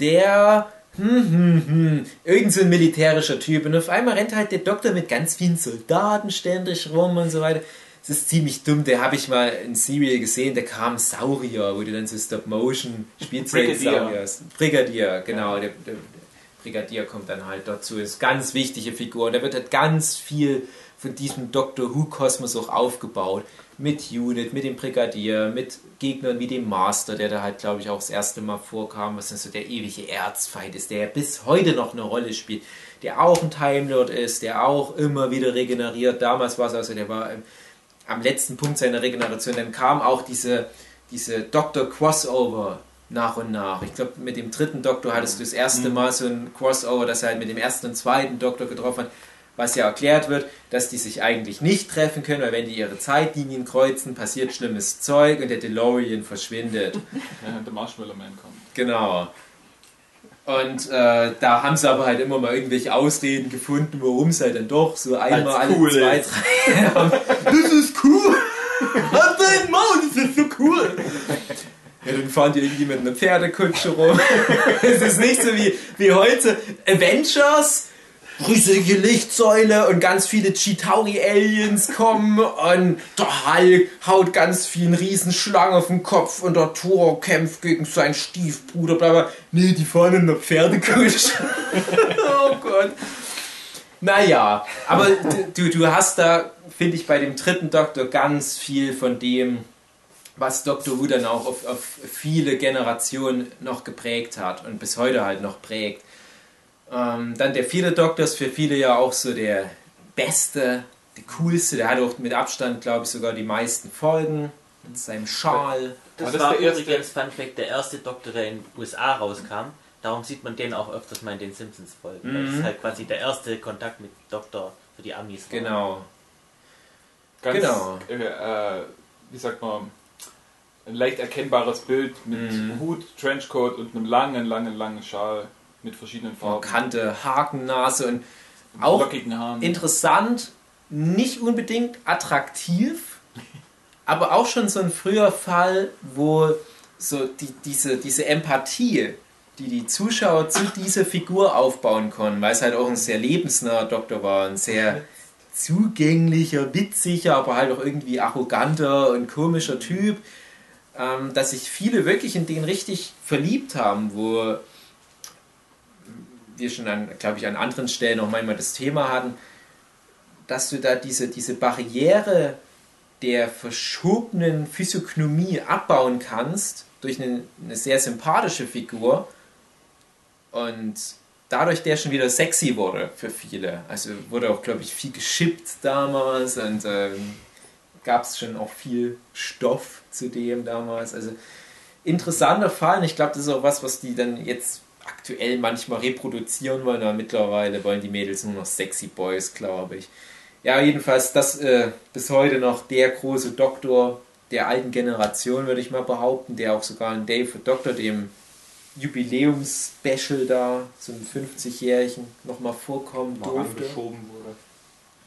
Der, hm, hm, hm, irgend so ein militärischer Typ. Und auf einmal rennt halt der Doktor mit ganz vielen Soldaten ständig rum und so weiter. Das ist ziemlich dumm. Der habe ich mal in Serial gesehen. Der kam Saurier, wo du dann so Stop-Motion Spielzeug Brigadier. Sauriers. Brigadier, genau. Der, der, der Brigadier kommt dann halt dazu. Ist ganz wichtige Figur. Und da wird halt ganz viel von diesem Doctor Who-Kosmos auch aufgebaut. Mit Unit, mit dem Brigadier, mit Gegnern wie dem Master, der da halt, glaube ich, auch das erste Mal vorkam, was dann so der ewige Erzfeind ist, der ja bis heute noch eine Rolle spielt, der auch ein Time Lord ist, der auch immer wieder regeneriert. Damals war es also, der war ähm, am letzten Punkt seiner Regeneration. Dann kam auch diese, diese Doctor Crossover nach und nach. Ich glaube, mit dem dritten Doktor hattest du das erste Mal so ein Crossover, dass er halt mit dem ersten und zweiten Doktor getroffen hat, was ja erklärt wird, dass die sich eigentlich nicht treffen können, weil wenn die ihre Zeitlinien kreuzen, passiert schlimmes Zeug und der DeLorean verschwindet. Ja, der Marshmallow Man kommt. Genau. Und äh, da haben sie aber halt immer mal irgendwelche Ausreden gefunden, warum es halt dann doch so einmal alle cool zwei, ist. drei Das ist cool! Halt dein Maul, das ist so cool! Ja, dann fahren die irgendwie mit einer Pferdekutsche rum. Es ist nicht so wie, wie heute Avengers, riesige Lichtsäule und ganz viele Chitauri-Aliens kommen und der Hulk haut ganz vielen Riesenschlangen auf den Kopf und der Thor kämpft gegen seinen Stiefbruder, bla bla. Nee, die fahren in einer Pferdekutsche. oh Gott. Naja, aber du, du hast da, finde ich, bei dem dritten Doktor ganz viel von dem, was Doctor Who dann auch auf, auf viele Generationen noch geprägt hat und bis heute halt noch prägt. Ähm, dann der vierte Doktor ist für viele ja auch so der beste, der coolste. Der hat auch mit Abstand, glaube ich, sogar die meisten Folgen mit seinem Schal. Das War das war der erste- übrigens, Fun Fact, der erste Doktor, der in den USA rauskam. Darum sieht man den auch öfters mal in den Simpsons-Folgen. weil Das ist halt quasi der erste Kontakt mit Doktor für die Amis. Genau. Ganz, Genau. äh, äh, wie sagt man, ein leicht erkennbares Bild mit Mhm. Hut, Trenchcoat und einem langen, langen, langen Schal mit verschiedenen Farben. Markante Hakennase und auch lockigen Haaren. interessant, nicht unbedingt attraktiv, aber auch schon so ein früher Fall, wo so die, diese, diese Empathie, die die Zuschauer zu dieser Figur aufbauen konnten, weil es halt auch ein sehr lebensnaher Doktor war, ein sehr zugänglicher, witziger, aber halt auch irgendwie arroganter und komischer Typ, ähm, dass sich viele wirklich in den richtig verliebt haben, wo wir schon an, glaube ich, an anderen Stellen auch manchmal das Thema hatten, dass du da diese, diese Barriere der verschobenen Physiognomie abbauen kannst durch eine, eine sehr sympathische Figur und dadurch der schon wieder sexy wurde für viele. Also wurde auch, glaube ich, viel geschippt damals und ähm, gab es schon auch viel Stoff zu dem damals. Also interessanter Fall und ich glaube, das ist auch was, was die dann jetzt aktuell manchmal reproduzieren wollen, aber mittlerweile wollen die Mädels nur noch sexy Boys, glaube ich. Ja, jedenfalls das äh, bis heute noch der große Doktor der alten Generation, würde ich mal behaupten, der auch sogar in Dave for Doctor, dem Jubiläums-Special da, zum 50-Jährigen, nochmal vorkommen mal durfte. angeschoben wurde.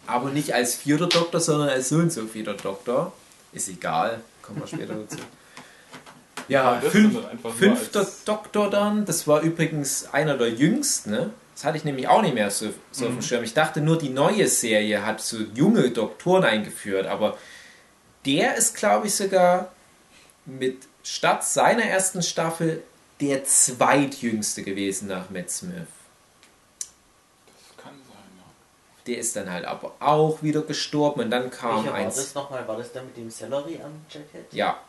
Aber nicht als vierter Doktor, sondern als so und so vierter Doktor. Ist egal, kommen wir später dazu. Ja, fünf, nur fünfter Doktor dann, das war übrigens einer der jüngsten, ne? Das hatte ich nämlich auch nicht mehr so, so Mhm. auf dem Schirm. Ich dachte nur, die neue Serie hat so junge Doktoren eingeführt, aber der ist, glaube ich, sogar mit statt seiner ersten Staffel der zweitjüngste gewesen nach Matt Smith. Das kann sein, ja. Der ist dann halt aber auch wieder gestorben und dann kam Welcher war eins. das nochmal? War das der mit dem Celery am Jacket? Ja.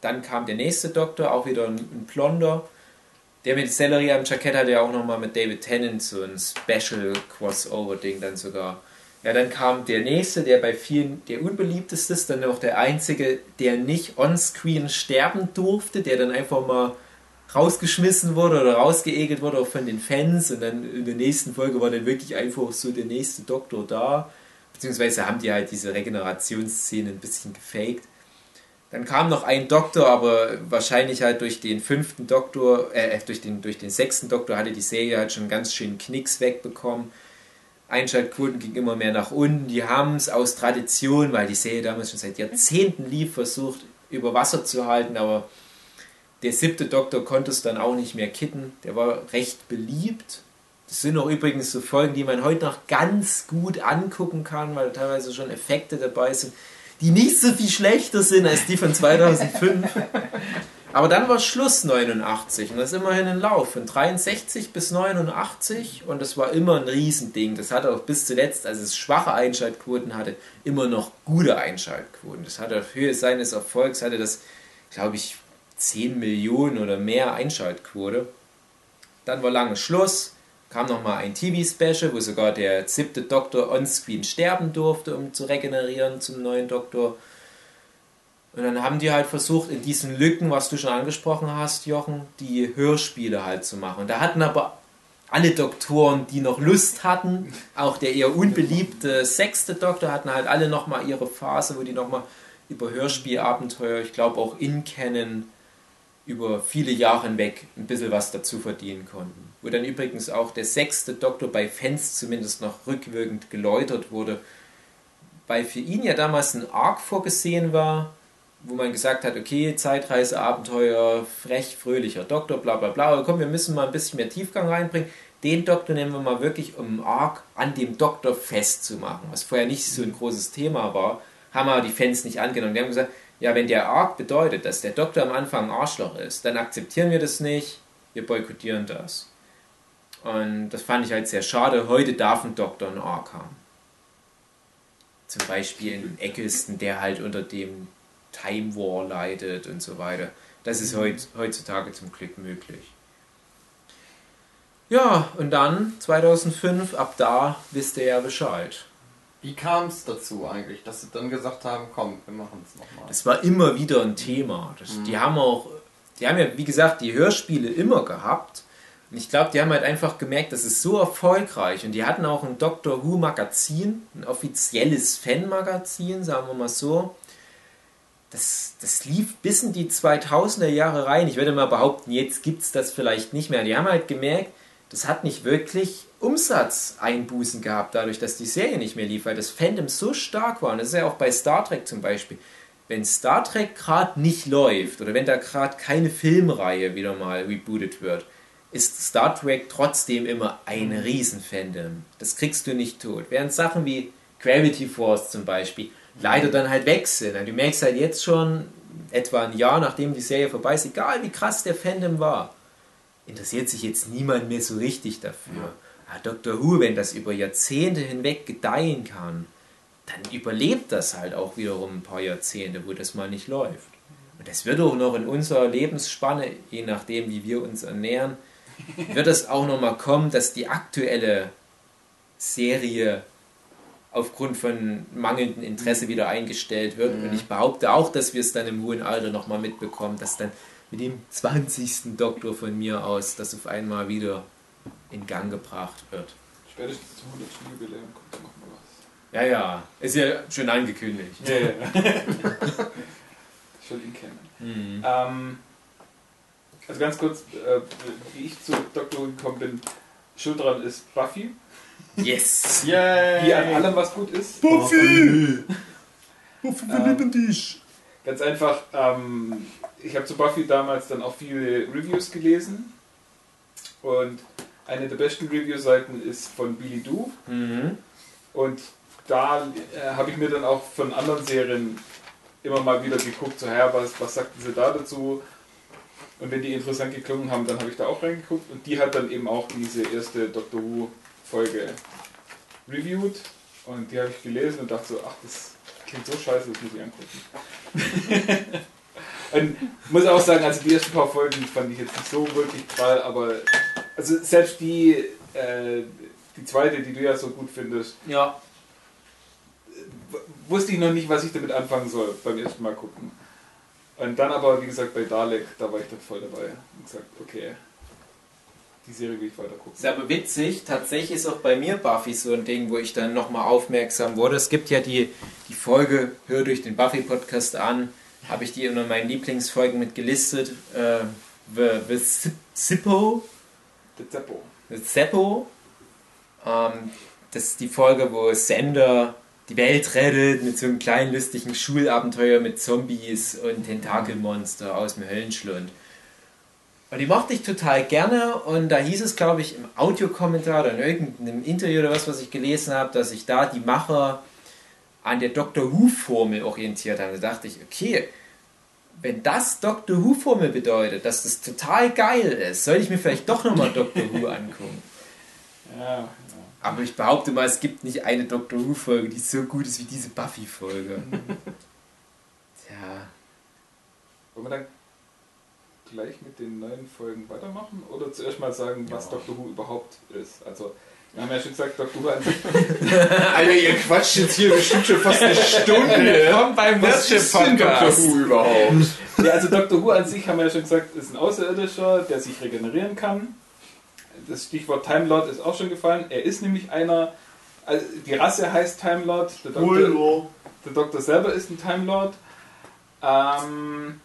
Dann kam der nächste Doktor, auch wieder ein, ein Blonder. Der mit Sellerie am Jackett hatte ja auch nochmal mit David Tennant so ein Special Crossover-Ding dann sogar. Ja, dann kam der nächste, der bei vielen der unbeliebteste ist, dann auch der einzige, der nicht on-screen sterben durfte, der dann einfach mal rausgeschmissen wurde oder rausgeegelt wurde auch von den Fans und dann in der nächsten Folge war dann wirklich einfach so der nächste Doktor da. Beziehungsweise haben die halt diese Regenerationsszene ein bisschen gefaked. Dann kam noch ein Doktor, aber wahrscheinlich halt durch den fünften Doktor, äh, durch den, durch den sechsten Doktor hatte die Serie halt schon ganz schön Knicks wegbekommen. Einschaltquoten ging immer mehr nach unten. Die haben es aus Tradition, weil die Serie damals schon seit Jahrzehnten lief, versucht über Wasser zu halten, aber der siebte Doktor konnte es dann auch nicht mehr kitten. Der war recht beliebt. Das sind auch übrigens so Folgen, die man heute noch ganz gut angucken kann, weil teilweise schon Effekte dabei sind, die nicht so viel schlechter sind als die von 2005. Aber dann war Schluss 89 und das ist immerhin ein Lauf von 63 bis 89 und das war immer ein Riesending. Das hatte auch bis zuletzt, als es schwache Einschaltquoten hatte, immer noch gute Einschaltquoten. Das hatte auf Höhe seines Erfolgs, hatte das, glaube ich, 10 Millionen oder mehr Einschaltquote. Dann war lange Schluss, kam nochmal ein TV-Special, wo sogar der siebte Doktor on-screen sterben durfte, um zu regenerieren zum neuen Doktor. Und dann haben die halt versucht, in diesen Lücken, was du schon angesprochen hast, Jochen, die Hörspiele halt zu machen. Und da hatten aber alle Doktoren, die noch Lust hatten, auch der eher unbeliebte sechste Doktor, hatten halt alle nochmal ihre Phase, wo die nochmal über Hörspielabenteuer, ich glaube auch in Canon, über viele Jahre hinweg ein bisschen was dazu verdienen konnten. Wo dann übrigens auch der sechste Doktor bei Fans zumindest noch rückwirkend geläutert wurde, weil für ihn ja damals ein Arc vorgesehen war, wo man gesagt hat, okay, Zeitreiseabenteuer, frech, fröhlicher Doktor, bla bla bla, aber komm, wir müssen mal ein bisschen mehr Tiefgang reinbringen. Den Doktor nehmen wir mal wirklich, um Arc an dem Doktor festzumachen, was vorher nicht so ein großes Thema war, haben aber die Fans nicht angenommen. Die haben gesagt, ja, wenn der Arc bedeutet, dass der Doktor am Anfang ein Arschloch ist, dann akzeptieren wir das nicht, wir boykottieren das. Und das fand ich halt sehr schade. Heute darf ein Doktor einen Arc haben. Zum Beispiel in Eccleston, der halt unter dem Time War leidet und so weiter. Das ist heut, heutzutage zum Glück möglich. Ja, und dann 2005, ab da wisst ihr ja Bescheid. Wie kam es dazu eigentlich, dass sie dann gesagt haben, komm, wir machen es nochmal? Das war immer wieder ein Thema. Das, Die haben auch, die haben ja, wie gesagt, die Hörspiele immer gehabt. Und ich glaube, die haben halt einfach gemerkt, das ist so erfolgreich. Und die hatten auch ein Doctor Who Magazin, ein offizielles Fan-Magazin, sagen wir mal so. Das, das lief bis in die 2000er Jahre rein. Ich würde mal behaupten, jetzt gibt es das vielleicht nicht mehr. Die haben halt gemerkt, das hat nicht wirklich Umsatzeinbußen gehabt, dadurch, dass die Serie nicht mehr lief, weil das Fandom so stark war. Und das ist ja auch bei Star Trek zum Beispiel. Wenn Star Trek gerade nicht läuft oder wenn da gerade keine Filmreihe wieder mal rebootet wird, ist Star Trek trotzdem immer ein Riesen-Fandom. Das kriegst du nicht tot. Während Sachen wie Gravity Force zum Beispiel leider dann halt weg sind. Du merkst halt jetzt schon, etwa ein Jahr nachdem die Serie vorbei ist, egal wie krass der Fandom war, interessiert sich jetzt niemand mehr so richtig dafür. Ah, Doctor Who, wenn das über Jahrzehnte hinweg gedeihen kann, dann überlebt das halt auch wiederum ein paar Jahrzehnte, wo das mal nicht läuft. Und das wird auch noch in unserer Lebensspanne, je nachdem, wie wir uns ernähren, wird es auch noch mal kommen, dass die aktuelle Serie aufgrund von mangelndem Interesse wieder eingestellt wird. Und ich behaupte auch, dass wir es dann im hohen Alter noch mal mitbekommen, dass dann mit dem 20. Doktor von mir aus das auf einmal wieder in Gang gebracht wird. Spätestens zum 100. Jubiläum kommt da noch mal was. Ja, ja, ist ja schon angekündigt. Ja, ja. ich will ihn kennen. Mhm. Ähm, also ganz kurz, äh, wie ich zu. Who gekommen bin, schuld daran ist Buffy, Yes! die an allem was gut ist. Buffy! Buffy, wir Ähm, lieben dich! Ganz einfach, ähm, ich habe zu Buffy damals dann auch viele Reviews gelesen und eine der besten Review-Seiten ist von Billy Do Mhm. und da äh, habe ich mir dann auch von anderen Serien immer mal wieder geguckt, so, ja, was, was sagten sie da dazu? Und wenn die interessant geklungen haben, dann habe ich da auch reingeguckt und die hat dann eben auch diese erste Doctor Who-Folge reviewed und die habe ich gelesen und dachte so, ach, das klingt so scheiße, das muss ich angucken. Und muss auch sagen, also die ersten paar Folgen fand ich jetzt nicht so wirklich prall, aber also selbst die, äh, die zweite, die du ja so gut findest, Ja. wusste ich noch nicht, was ich damit anfangen soll beim ersten Mal gucken. Und dann aber, wie gesagt, bei Dalek, da war ich dann voll dabei und gesagt, okay, die Serie will ich weiter gucken. Ist aber witzig, tatsächlich ist auch bei mir Buffy so ein Ding, wo ich dann nochmal aufmerksam wurde. Es gibt ja die, die Folge, hör durch den Buffy-Podcast an, habe ich die unter meinen Lieblingsfolgen mit gelistet. Äh, the, the Zip- Zippo, Der Zeppo. the Zeppo. Ähm, das ist die Folge, wo Sander die Welt rettet mit so einem kleinen lustigen Schulabenteuer mit Zombies und Tentakelmonster aus dem Höllenschlund. Und die mochte ich total gerne und da hieß es, glaube ich, im Audiokommentar oder in irgendeinem Interview oder was, was ich gelesen habe, dass sich da die Macher an der Doctor Who-Formel orientiert haben. Da dachte ich, okay, wenn das Doctor Who-Formel bedeutet, dass das total geil ist, sollte ich mir vielleicht doch nochmal Doctor Who angucken. Ja, ja. Aber ich behaupte mal, es gibt nicht eine Doctor Who-Folge, die so gut ist wie diese Buffy-Folge. Tja. Wollen wir dann gleich mit den neuen Folgen weitermachen oder zuerst mal sagen, was Ja. Doctor Who überhaupt ist? Also, wir haben ja schon gesagt, Doctor Who an sich Alter, ihr quatscht jetzt hier bestimmt schon fast eine Stunde. Kommt beim Was ist denn Dr. Who überhaupt? Ja, also Dr. Who an sich haben wir ja schon gesagt, ist ein Außerirdischer, der sich regenerieren kann. Das Stichwort Time Lord ist auch schon gefallen. Er ist nämlich einer, also die Rasse heißt Time Lord, der Doktor, der Doktor selber ist ein Time Lord. Ähm,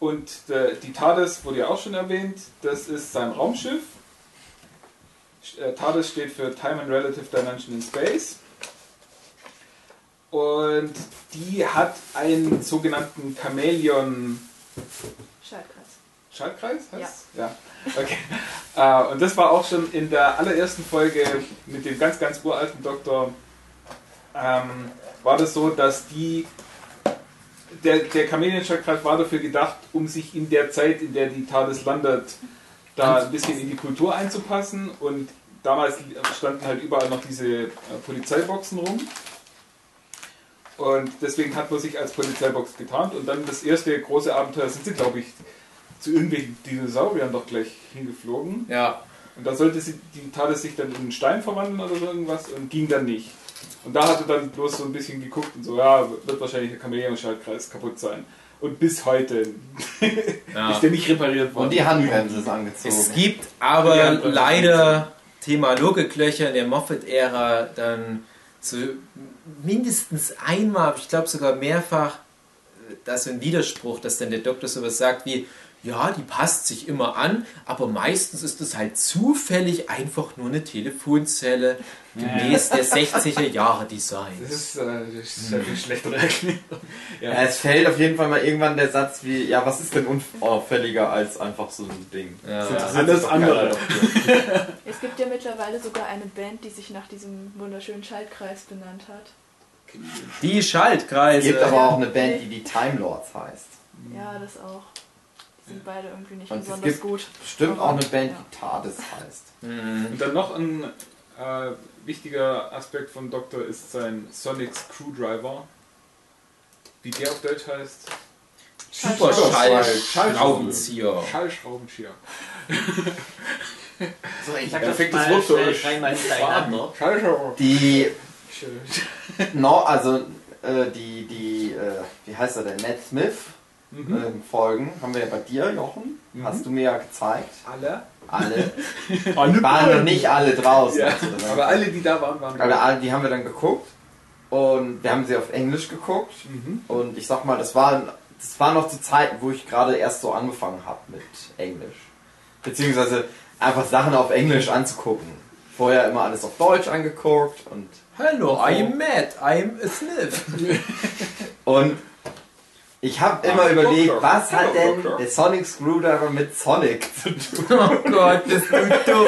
und der, die TARDIS wurde ja auch schon erwähnt, das ist sein Raumschiff. Äh, TARDIS steht für Time and Relative Dimension in Space. Und die hat einen sogenannten Chamäleon Schaltkreis. Schaltkreis heißt Ja. Okay. Äh, und das war auch schon in der allerersten Folge mit dem ganz, ganz uralten Doktor. Ähm, war das so, dass die. Der, der Chamäleon-Schaltkreis war dafür gedacht, um sich in der Zeit, in der die TARDIS landet, da ein bisschen in die Kultur einzupassen. Und damals standen halt überall noch diese äh, Polizeiboxen rum. Und deswegen hat man sich als Polizeibox getarnt. Und dann das erste große Abenteuer sind sie, glaube ich, zu irgendwelchen Dinosauriern doch gleich hingeflogen. Ja. Und da sollte sie, die TARDIS sich dann in einen Stein verwandeln oder so irgendwas und ging dann nicht. Und da hatte dann bloß so ein bisschen geguckt und so, ja, wird wahrscheinlich der Chamäleon-Schaltkreis kaputt sein. Und bis heute ja. ist der nicht repariert worden. Und die Handbremse ist angezogen. Es gibt aber leider Thema Logiklöcher in der Moffat-Ära dann so mindestens einmal, ich glaube sogar mehrfach, äh, da ist so ein Widerspruch, dass dann der Doktor sowas sagt wie, ja, die passt sich immer an, aber meistens ist es halt zufällig einfach nur eine Telefonzelle gemäß der 60er Jahre Das Designs. ist, äh, das ist eine schlechtere Erklärung. Ja, es fällt auf jeden Fall mal irgendwann der Satz wie, ja, was ist denn unauffälliger als einfach so ein Ding? Ja. Das Alles andere. Es gibt ja mittlerweile sogar eine Band, die sich nach diesem wunderschönen Schaltkreis benannt hat. Die Es Schaltkreise. gibt aber auch eine Band, die die Time Lords heißt. Ja, das auch. Die sind beide irgendwie nicht Und es besonders gibt gut. Bestimmt auch eine Band, Ja. die TARDIS heißt. Hm. Und dann noch ein äh, wichtiger Aspekt vom Doktor ist sein Sonic Screwdriver. Wie der auf Deutsch heißt? Super Schallschraubenzieher. Schallschraubenzieher. So, ich Sag perfektes mal Wort für schnell euch. Die, Schön. no, also, äh, die, die, äh, wie heißt er denn, Matt Smith Mhm. ähm, Folgen haben wir ja bei dir, Jochen. Mhm. Hast du mir ja gezeigt. Alle? Alle. Alle Waren noch nicht alle draußen. Ja, als wir dann- aber alle, die da waren, waren Aber alle, die haben wir dann geguckt. Und wir haben sie auf Englisch geguckt. Mhm. Und ich sag mal, das war, das war noch zu Zeiten, wo ich gerade erst so angefangen habe mit Englisch. Beziehungsweise einfach Sachen auf Englisch anzugucken. Vorher immer alles auf Deutsch angeguckt und, Hello, I'm Matt, I'm a Smith. und ich habe immer überlegt, Doktor. was hat denn der Sonic Screwdriver mit Sonic zu tun? Oh Gott, bist du dumm.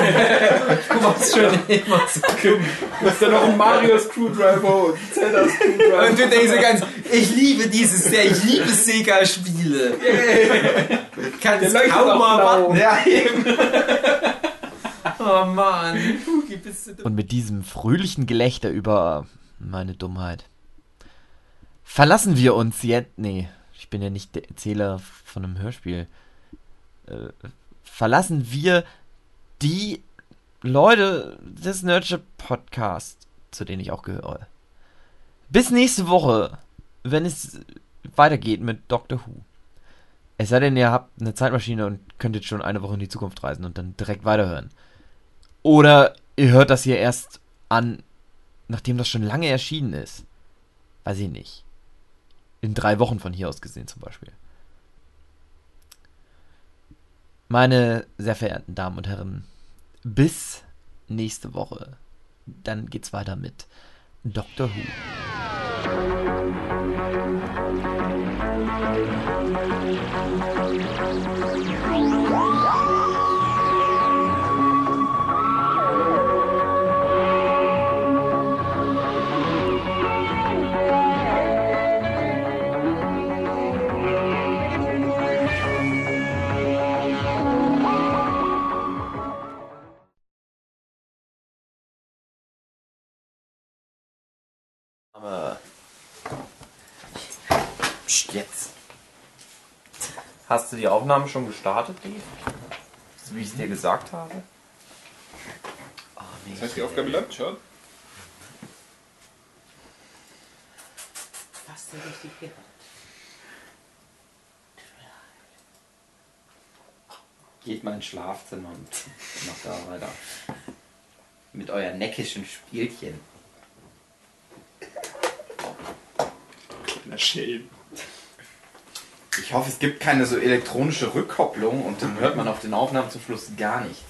Du machst schon immer so dumm. Du hast dann noch einen Mario Screwdriver und Zelda Screwdriver. Und du denkst dir ganz, ich liebe dieses sehr, ich liebe Sega-Spiele. Kann Der es kaum auch mal warten. Ja, eben. Oh Mann. Hugi, bist du dumm. Und mit diesem fröhlichen Gelächter über meine Dummheit verlassen wir uns jetzt. Nee, ich bin ja nicht der Erzähler von einem Hörspiel, äh, verlassen wir die Leute des Nerdship Podcast, zu denen ich auch gehöre. Bis nächste Woche, wenn es weitergeht mit Doctor Who. Es sei denn, ihr habt eine Zeitmaschine und könntet schon eine Woche in die Zukunft reisen und dann direkt weiterhören. Oder ihr hört das hier erst an, nachdem das schon lange erschienen ist. Weiß ich nicht. In drei Wochen von hier aus gesehen zum Beispiel. Meine sehr verehrten Damen und Herren, bis nächste Woche. Dann geht's weiter mit Doctor Who. Hast du die Aufnahme schon gestartet, Dave? So wie ich es dir gesagt habe? Das heißt, die Aufgabe läuft schon. Fast so richtig gehört. Geht mal ins Schlafzimmer und macht da weiter. Mit euren neckischen Spielchen. Na schön. Ich hoffe, es gibt keine so elektronische Rückkopplung und dann hört man auf den Aufnahmen zum Schluss gar nichts.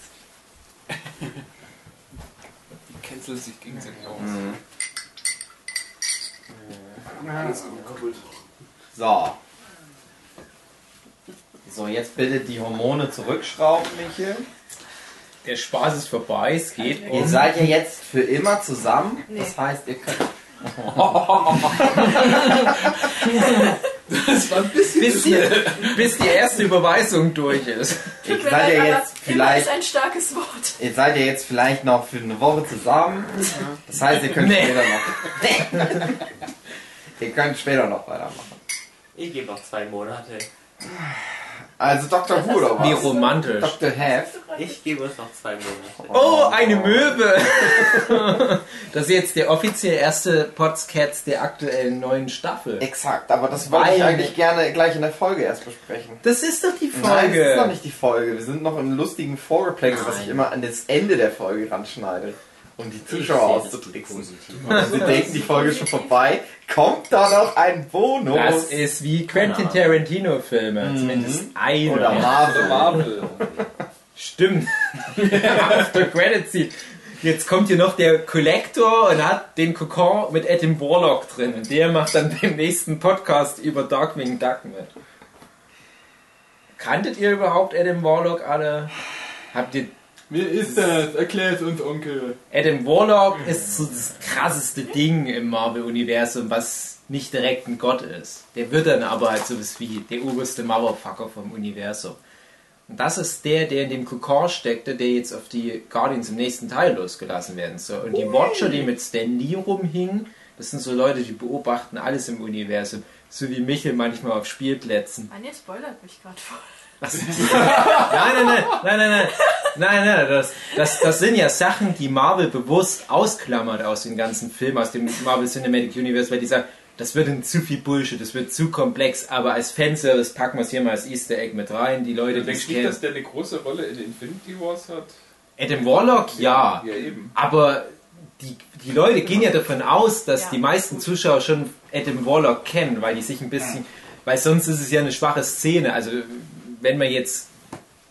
Die canceln sich gegenseitig aus. Mhm. Alles. So. So, jetzt bitte die Hormone zurückschrauben, Michel. Der Spaß ist vorbei, es geht Ihr um. seid ja jetzt für immer zusammen. Nee. Das heißt, ihr könnt. Das war ein bisschen Bis die, bis die erste Überweisung durch ist. Ihr mir seid aber jetzt vielleicht. ist ein starkes Wort. Ihr seid ja jetzt vielleicht noch für eine Woche zusammen. Das heißt, ihr könnt Nee. später noch. ihr könnt später noch weitermachen. Ich gebe noch zwei Monate. Also Dr. Who oder Wie was? romantisch. Dr. Have. Ich gebe uns noch zwei Monate. Oh, eine Möwe! Das ist jetzt der offiziell erste Potscats der aktuellen neuen Staffel. Exakt, aber das wollte ich eigentlich gerne gleich in der Folge erst besprechen. Das ist doch die Nein, das ist noch Folge. nicht die Folge. Wir sind noch im lustigen Vorgeplänkel, was ich immer an das Ende der Folge ranschneide. Um die Zuschauer auszutricksen. Sie denken, die Folge ist schon vorbei. Kommt da noch ein Bonus? Das ist wie Quentin Tarantino-Filme. Zumindest einer. Oder Marvel. Marvel. Stimmt. After Credit Scene. Jetzt kommt hier noch der Collector und hat den Kokon mit Adam Warlock drin. Und der macht dann beim nächsten Podcast über Darkwing Duck mit. Kanntet ihr überhaupt Adam Warlock alle? Habt ihr Wer ist das? Erklär es uns, Onkel. Adam Warlock ist so das krasseste Ding im Marvel-Universum, was nicht direkt ein Gott ist. Der wird dann aber halt sowas wie der oberste Motherfucker vom Universum. Und das ist der, der in dem Kokon steckte, der jetzt auf die Guardians im nächsten Teil losgelassen werden soll. Und die Watcher, die mit Stan Lee rumhingen, das sind so Leute, die beobachten alles im Universum. So wie Michel manchmal auf Spielplätzen. Anja spoilert mich gerade voll. Nein, nein, nein, nein, nein, nein, nein, nein, das, das, das sind ja Sachen, die Marvel bewusst ausklammert aus dem ganzen Film, aus dem Marvel Cinematic Universe, weil die sagen, das wird in zu viel Bullshit, das wird zu komplex, aber als Fanservice packen wir es hier mal als Easter Egg mit rein, die Leute, die es kennen. dass der eine große Rolle in Infinity Wars hat? Adam Warlock, ja, Ja, eben. aber die, die Leute gehen ja davon aus, dass Ja. die meisten Zuschauer schon Adam Warlock kennen, weil die sich ein bisschen, weil sonst ist es ja eine schwache Szene. Also wenn man jetzt,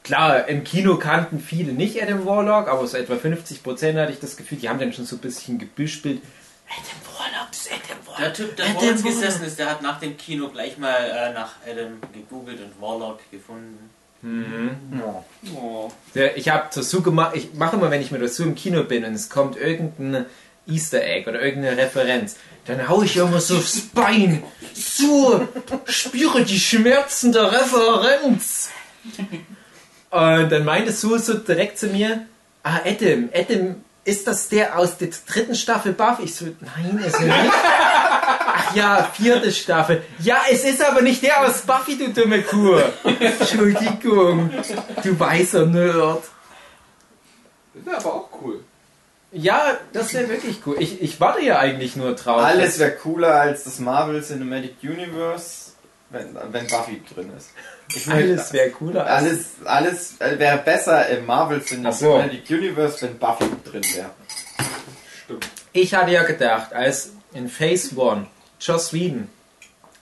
klar, im Kino kannten viele nicht Adam Warlock, aber so etwa 50 Prozent hatte ich das Gefühl, die haben dann schon so ein bisschen gebüspelt. Adam Warlock, das ist Adam Warlock. Der Typ, der Adam vor uns Warlock. gesessen ist, der hat nach dem Kino gleich mal äh, nach Adam gegoogelt und Warlock gefunden. Oh. Der- Ich habe dazu gemacht, ich mache immer, wenn ich mit dazu im Kino bin und es kommt irgendein Easter Egg oder irgendeine Referenz, dann hau ich immer so aufs Bein. So, spüre die Schmerzen der Referenz. Und dann meinte Sue so direkt zu mir, ah, Adam, Adam, ist das der aus der dritten Staffel Buff? Ich so, nein, ist er nicht. Ach Ja, vierte Staffel. Ja, es ist aber nicht der aus Buffy, du dumme Kuh. Entschuldigung, du weißer Nerd. Das wäre aber auch cool. Ja, das wäre wirklich cool. Ich, ich warte ja eigentlich nur drauf. Alles wäre cooler als das Marvel Cinematic Universe, wenn, wenn Buffy drin ist. Ich alles wäre cooler. als- alles, alles wäre besser im Marvel Ach so. Cinematic Universe, wenn Buffy drin wäre. Stimmt. Ich hatte ja gedacht, als in Phase One Joss Whedon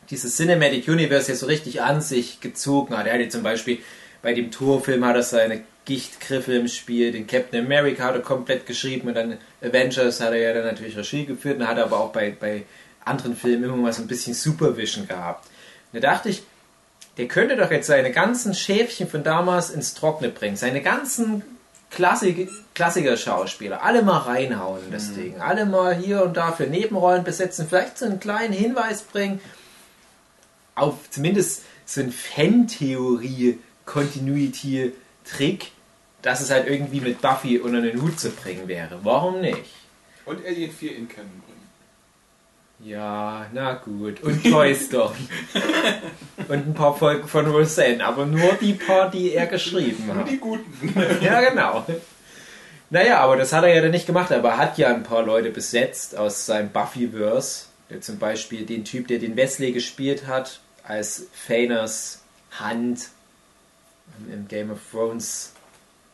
dieses Cinematic Universe ja so richtig an sich gezogen hat. Er hatte zum Beispiel bei dem Torfilm hat er seine Gichtgriffe im Spiel, den Captain America hat er komplett geschrieben und dann Avengers hat er ja dann natürlich Regie geführt und hat aber auch bei, bei anderen Filmen immer mal so ein bisschen Supervision gehabt. Und da dachte ich, der könnte doch jetzt seine ganzen Schäfchen von damals ins Trockene bringen. Seine ganzen Klassik Klassiker-Schauspieler. Alle mal reinhauen in das Ding. Alle mal hier und da für Nebenrollen besetzen. Vielleicht so einen kleinen Hinweis bringen. Auf zumindest so ein Fan-Theorie-Continuity-Trick, dass es halt irgendwie mit Buffy unter den Hut zu bringen wäre. Warum nicht? Und Alien 4 in Canon bringen. Ja, na gut. Und Toy Story. und ein paar Folgen von Roseanne, aber nur die paar, die er geschrieben hat. Die guten. Ja, genau. Naja, aber das hat er ja dann nicht gemacht, aber er hat ja ein paar Leute besetzt aus seinem Buffyverse. Zum Beispiel den Typ, der den Wesley gespielt hat, als Fainers Hand im Game of Thrones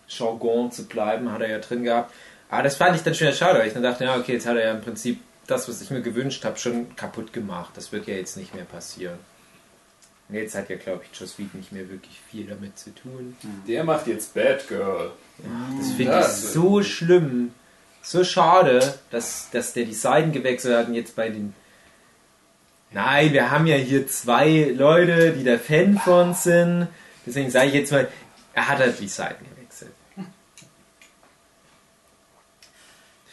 Jargon zu bleiben, hat er ja drin gehabt. Aber das fand ich dann schon schade, weil ich dann dachte, ja, okay, jetzt hat er ja im Prinzip das, was ich mir gewünscht habe, schon kaputt gemacht. Das wird ja jetzt nicht mehr passieren. Und jetzt hat ja, glaube ich, Joss Whedon nicht mehr wirklich viel damit zu tun. Der macht jetzt Bad Girl. Das finde ich so schlimm. So schade, dass, dass der die Seiten gewechselt hat und jetzt bei den. Nein, wir haben ja hier zwei Leute, die der Fan von sind. Deswegen sage ich jetzt mal, er hat halt die Seiten gewechselt.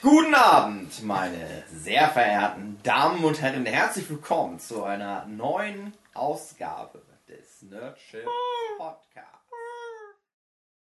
Guten Abend, meine sehr verehrten Damen und Herren. Herzlich willkommen zu einer neuen Ausgabe des Nerdship Podcasts.